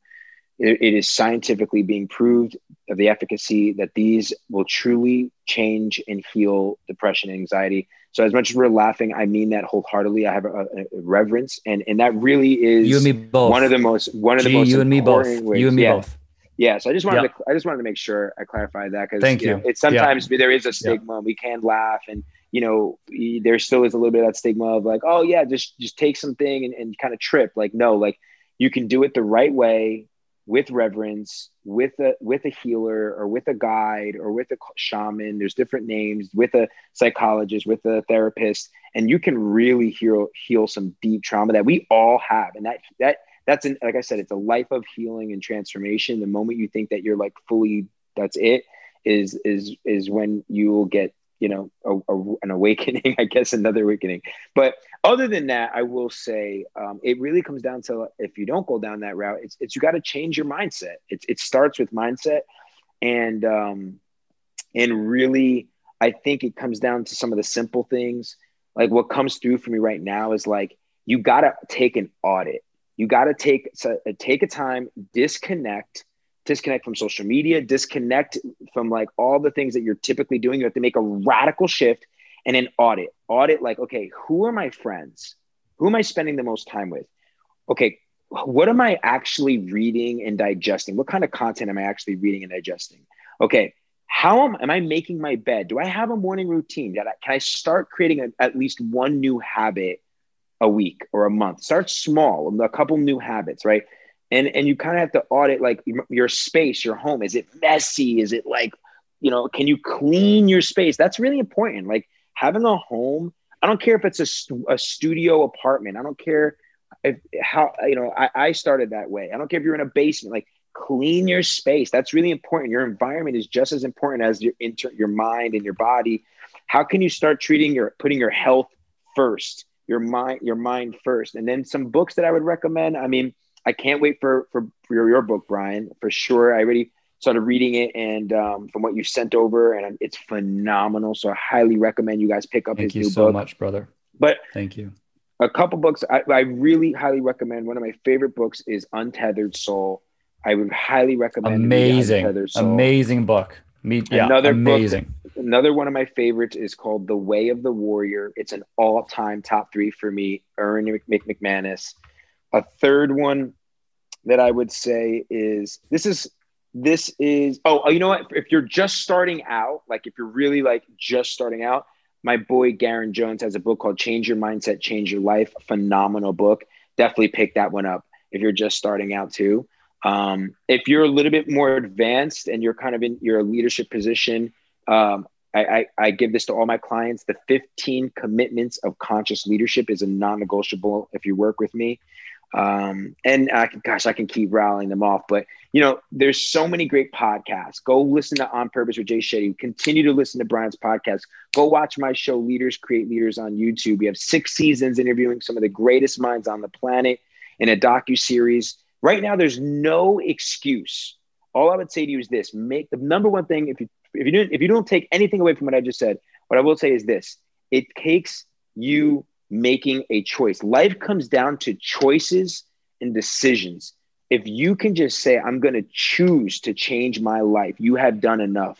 it is scientifically being proved of the efficacy that these will truly change and heal depression and anxiety so as much as we're laughing, I mean that wholeheartedly. I have a, a reverence, and and that really is
you and me both.
One of the most one of Gee, the most
you and me both.
Ways.
You and me
yeah.
both.
Yeah, so I just wanted to I just wanted to make sure I clarified that because
thank
you.
you.
Know, it's sometimes yeah. there is a stigma. Yeah. We can laugh, and you know there still is a little bit of that stigma of like, oh yeah, just just take something and, and kind of trip. Like no, like you can do it the right way with reverence with a with a healer or with a guide or with a shaman there's different names with a psychologist with a therapist and you can really heal heal some deep trauma that we all have. And that that that's an, like i said it's a life of healing and transformation. The moment you think that you're like fully that's it is is is when you will get you know a, a, an awakening i guess another awakening. But other than that i will say um, it really comes down to if you don't go down that route it's, it's you got to change your mindset. It, it starts with mindset. And um, and really i think it comes down to some of the simple things. Like what comes through for me right now is like you got to take an audit. You got to take so, take a time disconnect disconnect from social media, disconnect from like all the things that you're typically doing. You have to make a radical shift and an audit. Audit like, okay, who are my friends? Who am I spending the most time with? Okay, what am I actually reading and digesting? What kind of content am I actually reading and digesting? Okay, how am, am I making my bed? Do I have a morning routine? Can I start creating a, at least one new habit a week or a month? Start small, a couple new habits, right? And and you kind of have to audit like your space your home. Is it messy? Is it like you know can you clean your space? That's really important. Like having a home i don't care if it's a, a studio apartment. I don't care if how you know I, I started that way. I don't care if you're in a basement. Like clean your space. That's really important. Your environment is just as important as your inter your mind and your body. How can you start treating your putting your health first your mind your mind first? And then some books that i would recommend. I mean I can't wait for for, for your, your book, Brian, for sure. I already started reading it, and um, from what you sent over, and it's phenomenal. So I highly recommend you guys pick up
Thank
his
you
new
so
book.
much, brother.
But
thank you.
A couple books I, I really highly recommend. One of my favorite books is Untethered Soul. I would highly recommend.
Amazing, amazing book. Me, yeah, another amazing.
Book, another one of my favorites is called The Way of the Warrior. It's an all-time top three for me. Erwin McManus. A third one that I would say is this is this is oh you know what? If you're just starting out like if you're really like just starting out my boy Garrain Jones has a book called Change Your Mindset Change Your Life phenomenal book. Definitely pick that one up if you're just starting out too. Um, if you're a little bit more advanced and you're kind of in your leadership position um, I, I, I give this to all my clients. The 15 commitments of conscious leadership is a non-negotiable if you work with me Um, and I can, gosh, I can keep rallying them off, but you know, there's so many great podcasts. Go listen to On Purpose with Jay Shetty. Continue to listen to Brian's podcast. Go watch my show, Leaders Create Leaders, on YouTube. We have six seasons interviewing some of the greatest minds on the planet in a docu series. Right now, there's no excuse. All I would say to you is this: make the number one thing. If you if you don't if you don't take anything away from what I just said, what I will say is this: it takes you making a choice. Life comes down to choices and decisions. If you can just say, I'm going to choose to change my life, you have done enough.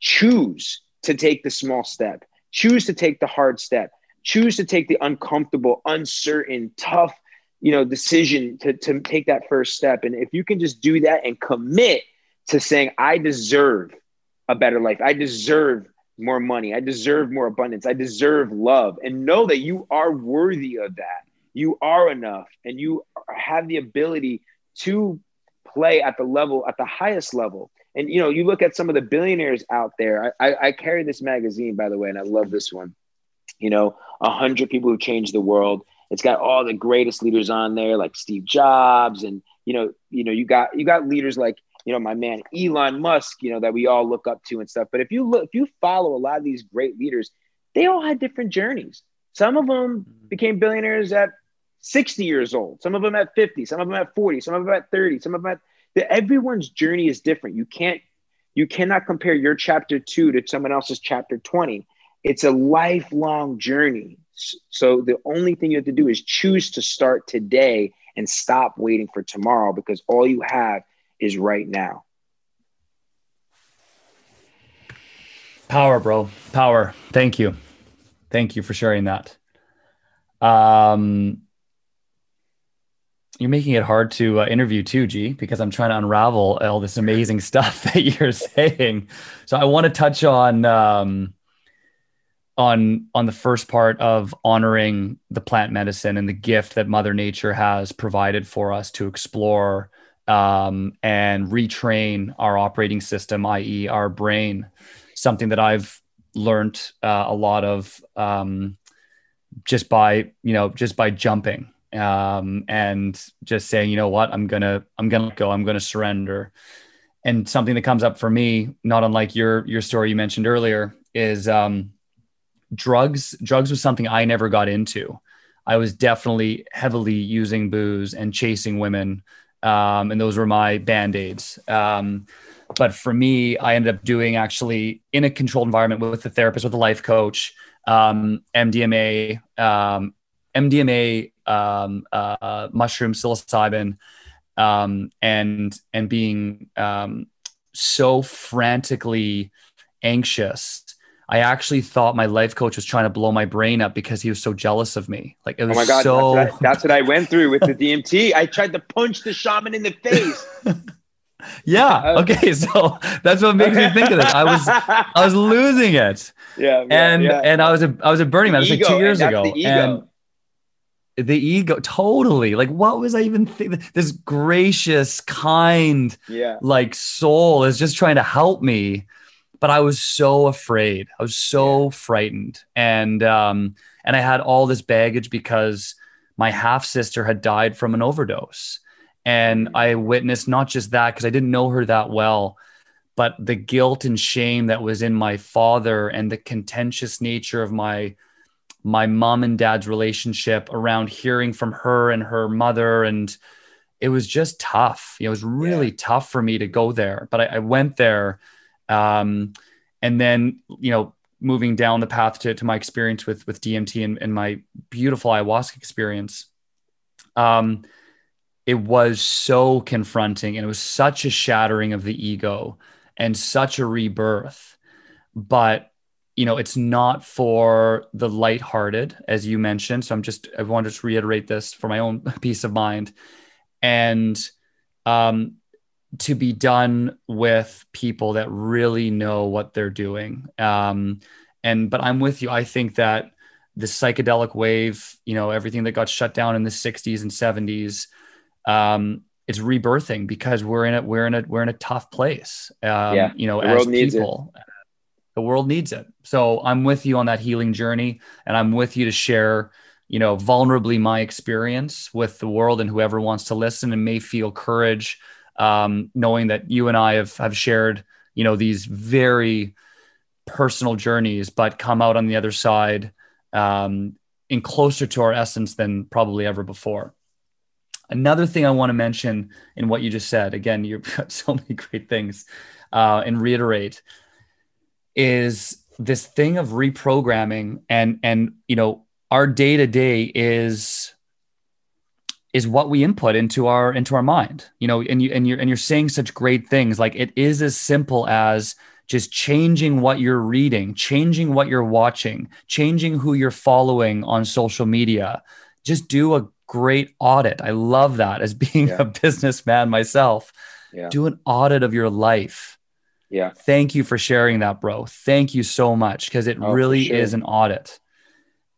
Choose to take the small step, choose to take the hard step, choose to take the uncomfortable, uncertain, tough, you know, decision to, to take that first step. And if you can just do that and commit to saying, I deserve a better life, I deserve more money. I deserve more abundance. I deserve love. And know that you are worthy of that. You are enough and you have the ability to play at the level, at the highest level. And you know, you look at some of the billionaires out there. I, I, I carry this magazine, by the way, and I love this one. You know, a hundred people who changed the world. It's got all the greatest leaders on there, like Steve Jobs, and you know, you know, you got you got leaders like you know, my man Elon Musk, you know, that we all look up to and stuff. But if you look, if you follow a lot of these great leaders, they all had different journeys. Some of them mm-hmm. became billionaires at 60 years old, some of them at 50, some of them at 40, some of them at 30, some of them at the, everyone's journey is different. You can't you cannot compare your chapter 2 to someone else's chapter 20. It's a lifelong journey. So the only thing you have to do is choose to start today and stop waiting for tomorrow because all you have is right now.
Power, bro. Power. Thank you. Thank you for sharing that. Um, you're making it hard to uh, interview too, G, because I'm trying to unravel all this amazing stuff that you're saying. So I want to touch on um, on on the first part of honoring the plant medicine and the gift that Mother Nature has provided for us to explore um, and retrain our operating system, i.e., our brain. Something that I've learned uh, a lot of um, just by you know just by jumping um, and just saying, you know what, I'm gonna I'm gonna go, I'm gonna surrender. And something that comes up for me, not unlike your your story you mentioned earlier, is um, drugs. Drugs was something I never got into. I was definitely heavily using booze and chasing women um, and those were my band aids. Um, but for me, I ended up doing actually in a controlled environment with a therapist, with a life coach, um, MDMA, um, MDMA, um, uh, mushroom, psilocybin, um, and and being so frantically anxious I actually thought my life coach was trying to blow my brain up because he was so jealous of me. Like it was oh my God, so.
That's what, I, that's what I went through with the DMT. I tried to punch the shaman in the face.
yeah. Uh, okay. So that's what makes me think of this. I was I was losing it.
Yeah.
and
yeah.
and I was a I was a Burning Man. It was like two years ago. The and the ego totally like what was i even thinking this gracious kind
yeah
like soul is just trying to help me but I was so afraid. I was so yeah. frightened. And um, and I had all this baggage because my half sister had died from an overdose. And mm. I witnessed not just that, because I didn't know her that well, but the guilt and shame that was in my father and the contentious nature of my my mom and dad's relationship around hearing from her and her mother and it was just tough it was really yeah. tough for me to go there but I, I went there um, and then, you know, moving down the path to, to my experience with, with DMT and, and my beautiful ayahuasca experience, um, it was so confronting and it was such a shattering of the ego and such a rebirth. But you know, it's not for the lighthearted, as you mentioned. So I'm just, I want to just reiterate this for my own peace of mind. And um, to be done with people that really know what they're doing. Um, and but I'm with you. I think that the psychedelic wave, you know, everything that got shut down in the 60s and 70s, um, it's rebirthing because we're in a we're in a we're in a tough place. Um, yeah, you know, as people. The world needs it. So I'm with you on that healing journey, and I'm with you to share you know, vulnerably my experience with the world and whoever wants to listen and may feel courage, um, knowing that you and I have have shared, you know, these very personal journeys, but come out on the other side um, in closer to our essence than probably ever before. Another thing I want to mention in what you just said, again, you've got so many great things, uh, and reiterate is this thing of reprogramming and and you know our day to day is is what we input into our into our mind you know and you and you're and you're saying such great things like it is as simple as just changing what you're reading changing what you're watching changing who you're following on social media just do a great audit i love that as being yeah. a businessman myself yeah. do an audit of your life
yeah
thank you for sharing that bro thank you so much because it oh, really sure. is an audit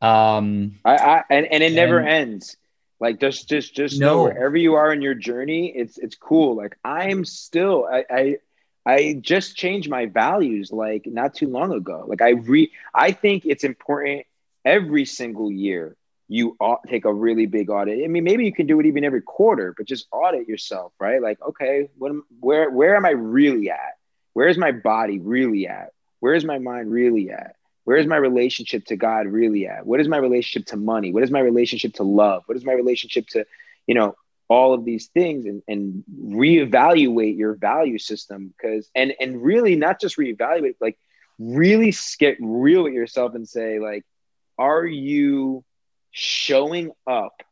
um, I, I and, and it never and, ends. Like just just just no. know wherever you are in your journey, it's it's cool. Like I'm still I, I I just changed my values like not too long ago. Like I re I think it's important every single year you take a really big audit. I mean, maybe you can do it even every quarter, but just audit yourself, right? Like, okay, what am, where where am I really at? Where's my body really at? Where's my mind really at? Where is my relationship to God really at? What is my relationship to money? What is my relationship to love? What is my relationship to, you know, all of these things and, and reevaluate your value system because and and really not just reevaluate, like really get real with yourself and say, like, are you showing up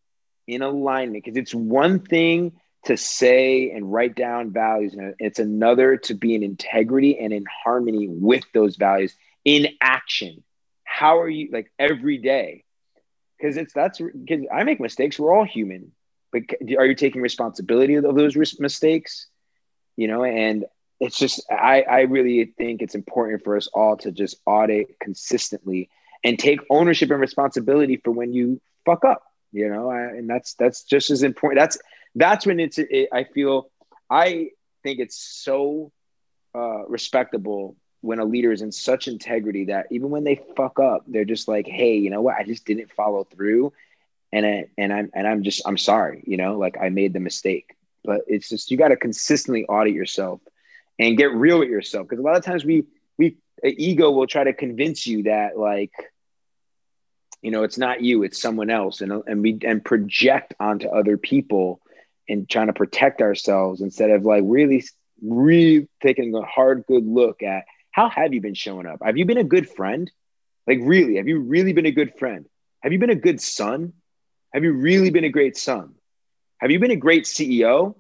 in alignment? Because it's one thing to say and write down values, and it's another to be in integrity and in harmony with those values in action. How are you like every day? Because it's that's because I make mistakes. We're all human, but are you taking responsibility of those mistakes? You know, and it's just I I really think it's important for us all to just audit consistently and take ownership and responsibility for when you fuck up. You know, I, and that's that's just as important. That's that's when it's it, I feel I think it's so uh, respectable when a leader is in such integrity that even when they fuck up, they're just like, hey, you know what? I just didn't follow through. And I, and I'm and I'm just I'm sorry, you know, like I made the mistake. But it's just you got to consistently audit yourself and get real with yourself. Because a lot of times we we ego will try to convince you that like you know it's not you it's someone else and and we and project onto other people and trying to protect ourselves instead of like really really taking a hard good look at how have you been showing up? Have you been a good friend? Like, really, have you really been a good friend? Have you been a good son? Have you really been a great son? Have you been a great CEO?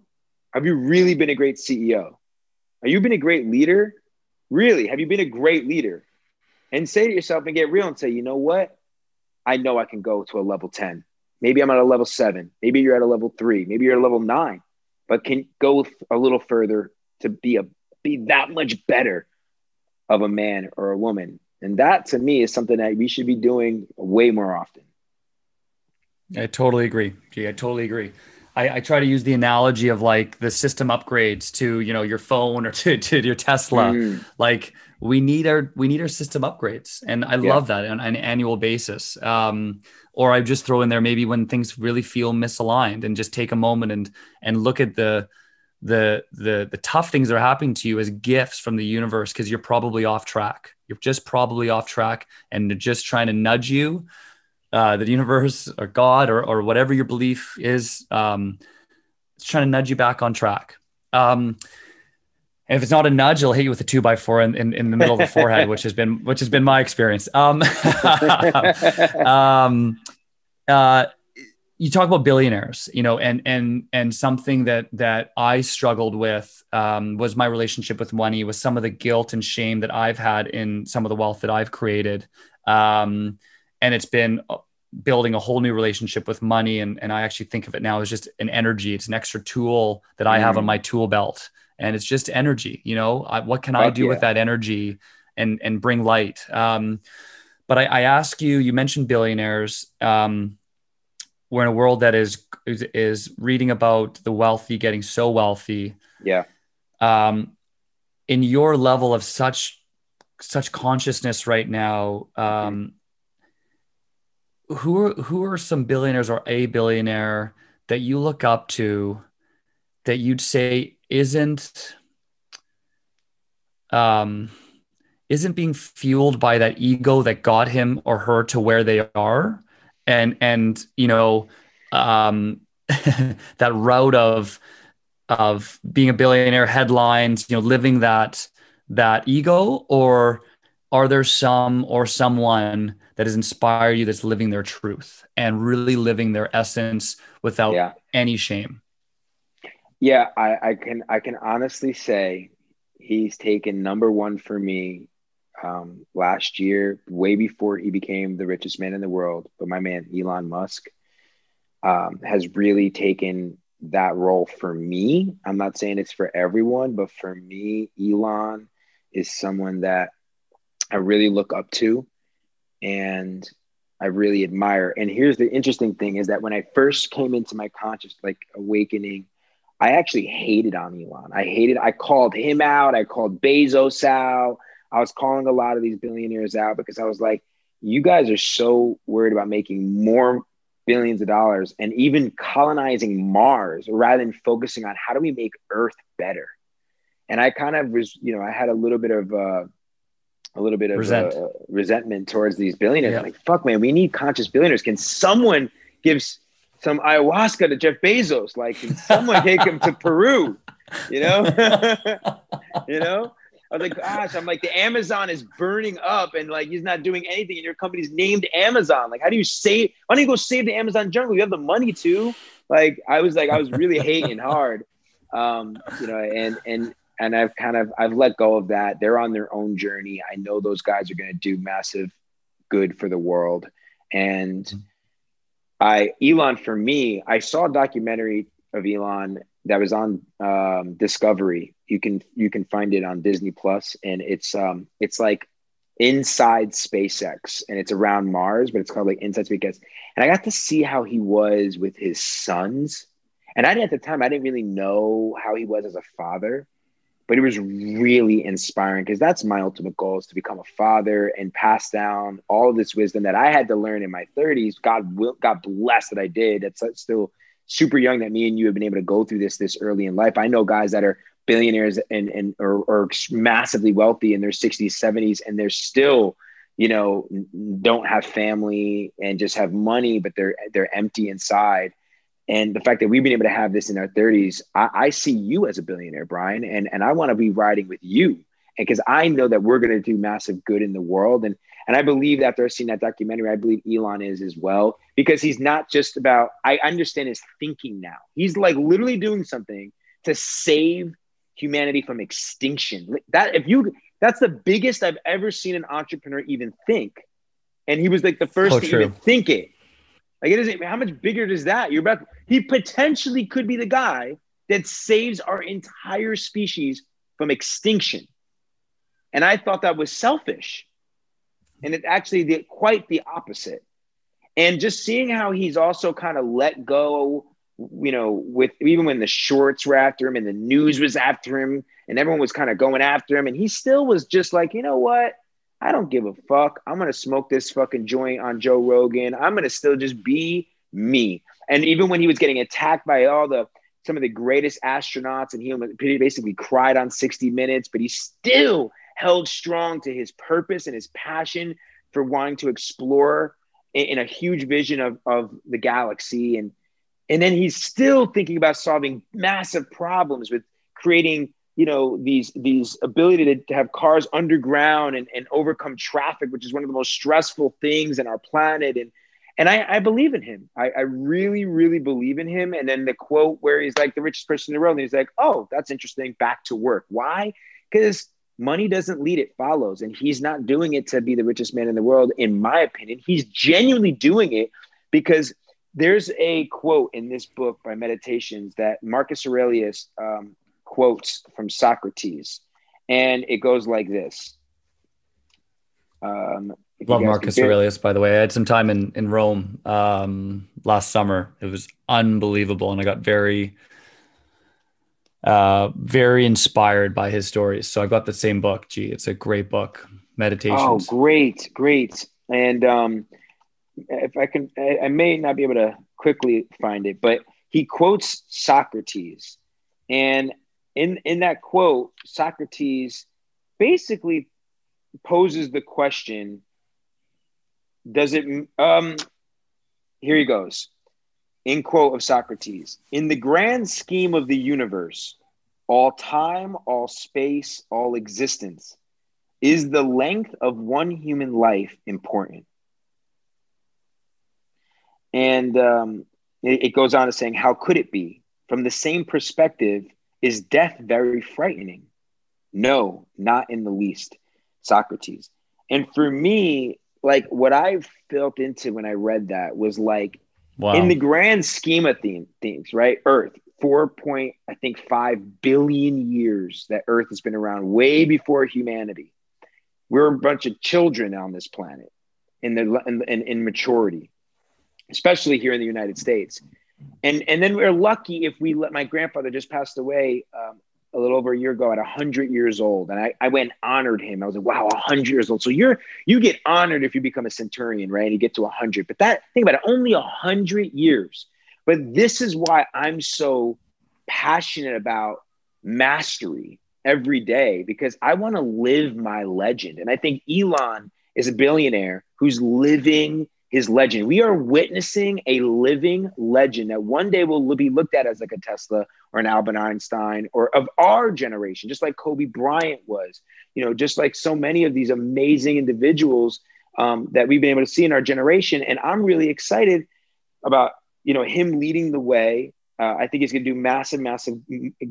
Have you really been a great CEO? Have you been a great leader? Really, have you been a great leader? And say to yourself and get real and say, you know what? I know I can go to a level 10. Maybe I'm at a level seven. Maybe you're at a level three. Maybe you're at a level nine, but can go a little further to be a be that much better of a man or a woman. And that to me is something that we should be doing way more often.
I totally agree. Gee, I totally agree. I, I, try to use the analogy of like the system upgrades to you know your phone or to, to your Tesla. Mm. Like we need our we need our system upgrades, and I yeah. love that on an annual basis. Um, or I just throw in there maybe when things really feel misaligned, and just take a moment and and look at the the the the tough things that are happening to you as gifts from the universe because you're probably off track. You're just probably off track, and they're just trying to nudge you. Uh, the universe or God or or whatever your belief is, um, it's trying to nudge you back on track. Um, and if it's not a nudge, it'll hit you with a two by four in, in, in the middle of the forehead, which has been which has been my experience. Um, um, uh, you talk about billionaires, you know, and and and something that that I struggled with um, was my relationship with money, was some of the guilt and shame that I've had in some of the wealth that I've created, um, and it's been uh, building a whole new relationship with money, and and I actually think of it now as just an energy. It's an extra tool that I have on mm. my tool belt, and it's just energy. You know, I, what can Fuck I do yeah. with that energy and and bring light? Um, but I, I ask you, you mentioned billionaires. Um, we're in a world that is is, is reading about the wealthy getting so wealthy.
Yeah.
Um, in your level of such such consciousness right now, um, who are who are some billionaires or a billionaire that you look up to that you'd say isn't um isn't being fueled by that ego that got him or her to where they are and and you know um that route of of being a billionaire headlines you know living that that ego or are there some or someone that has inspired you that's living their truth and really living their essence without yeah. any shame
yeah I, I can i can honestly say he's taken number one for me um, last year way before he became the richest man in the world but my man elon musk um, has really taken that role for me i'm not saying it's for everyone but for me elon is someone that I really look up to and I really admire. And here's the interesting thing is that when I first came into my conscious like awakening, I actually hated on Elon. I hated, I called him out. I called Bezos out. I was calling a lot of these billionaires out because I was like, you guys are so worried about making more billions of dollars and even colonizing Mars rather than focusing on how do we make Earth better. And I kind of was, you know, I had a little bit of, uh, a little bit of Resent. uh, resentment towards these billionaires. Yeah. Like, fuck, man, we need conscious billionaires. Can someone give some ayahuasca to Jeff Bezos? Like, can someone take him to Peru? You know, you know. I was like, gosh, I'm like, the Amazon is burning up, and like he's not doing anything, and your company's named Amazon. Like, how do you save? Why don't you go save the Amazon jungle? You have the money to. Like, I was like, I was really hating hard, um, you know, and and and I've kind of I've let go of that. They're on their own journey. I know those guys are going to do massive good for the world. And. I Elon for me, I saw a documentary of Elon that was on um, Discovery. You can you can find it on Disney Plus, and it's um it's like inside SpaceX, and it's around Mars, but it's called like Inside SpaceX. And I got to see how he was with his sons. And I at the time I didn't really know how he was as a father but it was really inspiring because that's my ultimate goal is to become a father and pass down all of this wisdom that I had to learn in my 30s. God will, God bless that I did. That's still super young that me and you have been able to go through this this early in life. I know guys that are billionaires and and or, or massively wealthy in their 60s, 70s, and they're still, you know, don't have family and just have money, but they're they're empty inside. And the fact that we've been able to have this in our 30s i, I see you as a billionaire brian and, and i want to be riding with you. And because i know that we're going to do massive good in the world. And and i believe after seeing that documentary i believe elon is as well because he's not just about i understand his thinking now he's like literally doing something to save humanity from extinction that if you that's the biggest i've ever seen an entrepreneur even think and he was like the first oh, to true. even think it like it isn't how much bigger does that? You're about he potentially could be the guy that saves our entire species from extinction. And I thought that was selfish. And it's actually the, quite the opposite. And just seeing how he's also kind of let go, you know, with even when the shorts were after him and the news was after him and everyone was kind of going after him. And he still was just like, you know what? I don't give a fuck. I'm gonna smoke this fucking joint on Joe Rogan. I'm gonna still just be me. And even when he was getting attacked by all the some of the greatest astronauts, and he basically cried on 60 Minutes, but he still held strong to his purpose and his passion for wanting to explore in, in a huge vision of, of the galaxy. And and then he's still thinking about solving massive problems with creating you know these these ability to, to have cars underground and, and overcome traffic which is one of the most stressful things in our planet and and I, I believe in him. I, I really, really believe in him. And then the quote where he's like the richest person in the world, and he's like, "Oh, that's interesting. Back to work. Why? Because money doesn't lead; it follows. And he's not doing it to be the richest man in the world, in my opinion. He's genuinely doing it because there's a quote in this book by Meditations that Marcus Aurelius um, quotes from Socrates, and it goes like this.
Um, Love Marcus Aurelius, by the way. I had some time in in Rome um, last summer. It was unbelievable, and I got very, uh, very inspired by his stories. So I got the same book. Gee, it's a great book. Meditations.
Oh, great, great. And um, if I can, I, I may not be able to quickly find it, but he quotes Socrates, and in in that quote, Socrates basically poses the question: Does it? Um, here he goes. In quote of Socrates, in the grand scheme of the universe, all time, all space, all existence, is the length of one human life important? And um, it, it goes on to saying, How could it be? From the same perspective, is death very frightening? No, not in the least. Socrates. And for me, like what I felt into when I read that was like, wow. in the grand scheme of things, right? Earth, four point, I think, five billion years that Earth has been around, way before humanity. We're a bunch of children on this planet in the in, in, in maturity especially here in the United States. And and then we're lucky if we let my grandfather just passed away um, a little over a year ago at 100 years old and I, I went and honored him. I was like wow 100 years old. So you're you get honored if you become a centurion right? And you get to 100 but that think about it only 100 years. But this is why i'm so passionate about mastery every day because i want to live my legend. And i think elon is a billionaire who's living his legend. We are witnessing a living legend that one day will be looked at as like a Tesla or an Albert Einstein or of our generation, just like Kobe Bryant was, you know, just like so many of these amazing individuals um, that we've been able to see in our generation. And I'm really excited about, you know, him leading the way. Uh, I think he's going to do massive, massive,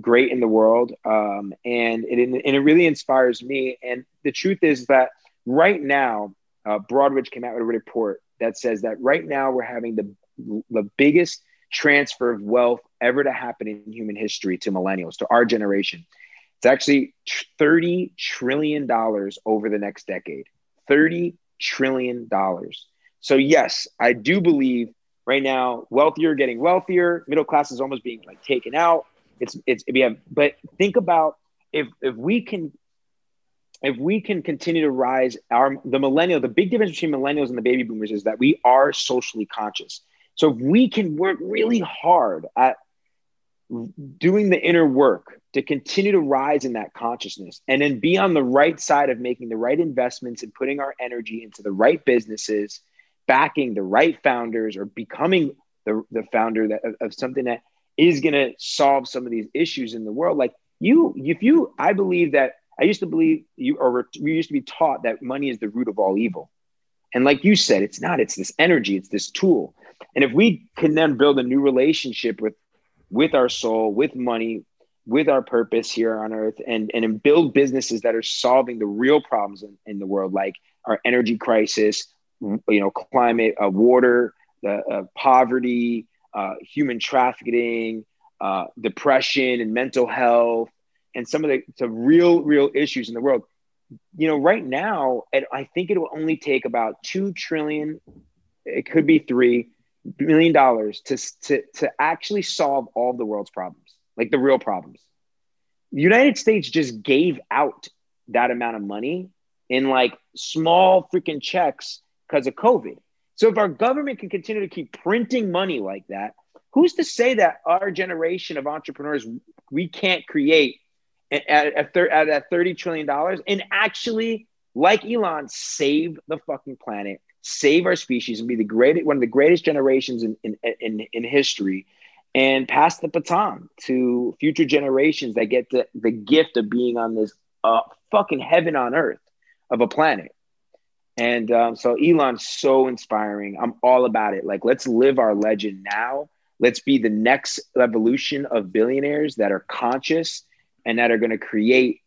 great in the world. Um, and, it, and it really inspires me. And the truth is that right now, uh, Broadridge came out with a report that says that right now we're having the, the biggest transfer of wealth ever to happen in human history to millennials, to our generation. It's actually $30 trillion over the next decade. $30 trillion. So, yes, I do believe right now wealthier getting wealthier, middle class is almost being like taken out. It's, it's, we have, but think about if, if we can if we can continue to rise our the millennial the big difference between millennials and the baby boomers is that we are socially conscious. So if we can work really hard at doing the inner work to continue to rise in that consciousness and then be on the right side of making the right investments and putting our energy into the right businesses backing the right founders or becoming the, the founder that, of, of something that is going to solve some of these issues in the world like you if you i believe that I used to believe you, or we used to be taught that money is the root of all evil. And like you said, it's not, it's this energy, it's this tool. And if we can then build a new relationship with, with our soul, with money, with our purpose here on earth and, and build businesses that are solving the real problems in, in the world, like our energy crisis, you know, climate, uh, water, the uh, poverty, uh, human trafficking, uh, depression and mental health, and some of the, real, real issues in the world. You know, right now, I think it will only take about two trillion, it could be three million dollars to, to, to actually solve all the world's problems, like the real problems. The United States just gave out that amount of money in like small freaking checks because of COVID. So if our government can continue to keep printing money like that, who's to say that our generation of entrepreneurs we can't create at, at, at, at $30 trillion and actually, like Elon, save the fucking planet, save our species, and be the great one of the greatest generations in, in, in, in history and pass the baton to future generations that get the, the gift of being on this uh, fucking heaven on earth of a planet. And um, so Elon's so inspiring. I'm all about it. Like, let's live our legend now. Let's be the next evolution of billionaires that are conscious and that are going to create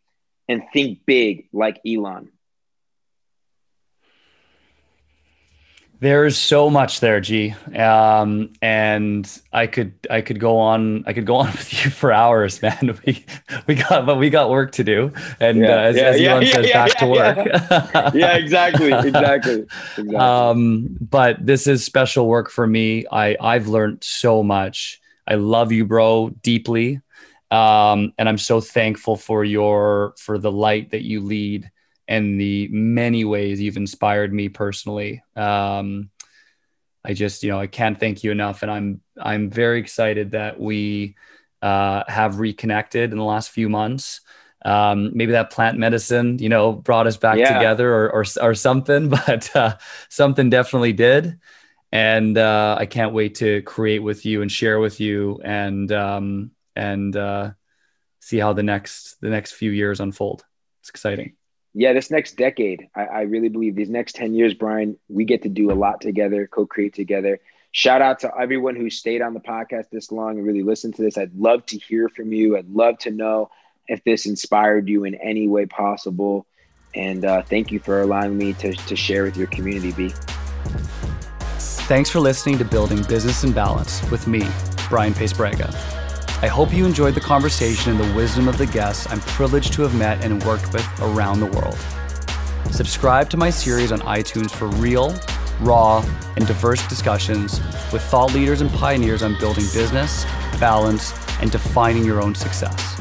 and think big like Elon.
There's so much there, G, um, and I could I could go on I could go on with you for hours, man. We we got but we got work to do, and yeah, uh, as, yeah, as yeah, Elon says, back to
work. yeah, exactly, exactly, exactly.
Um, but this is special work for me. I I've learned so much. I love you, bro, deeply um, and i'm so thankful for your for the light that you lead and the many ways you've inspired me personally um, I just, you know, I can't thank you enough. And I'm, I'm very excited that we uh, have reconnected in the last few months. Um, maybe that plant medicine, you know, brought us back yeah. together or, or, or, something, but uh, something definitely did. And uh, I can't wait to create with you and share with you and, um, and uh, see how the next, the next few years unfold. It's exciting
yeah, this next decade, I, I, really believe these next 10 years, Brian, we get to do a lot together, co create together. Shout out to everyone who stayed on the podcast this long and really listened to this. I'd love to hear from you. I'd love to know if this inspired you in any way possible. And uh, thank you for allowing me to, to share with your community, B.
Thanks for listening to Building Business and Balance with me, Brian Paes-Braga. I hope you enjoyed the conversation and the wisdom of the guests I'm privileged to have met and worked with around the world. Subscribe to my series on iTunes for real, raw, and diverse discussions with thought leaders and pioneers on building business, balance, and defining your own success.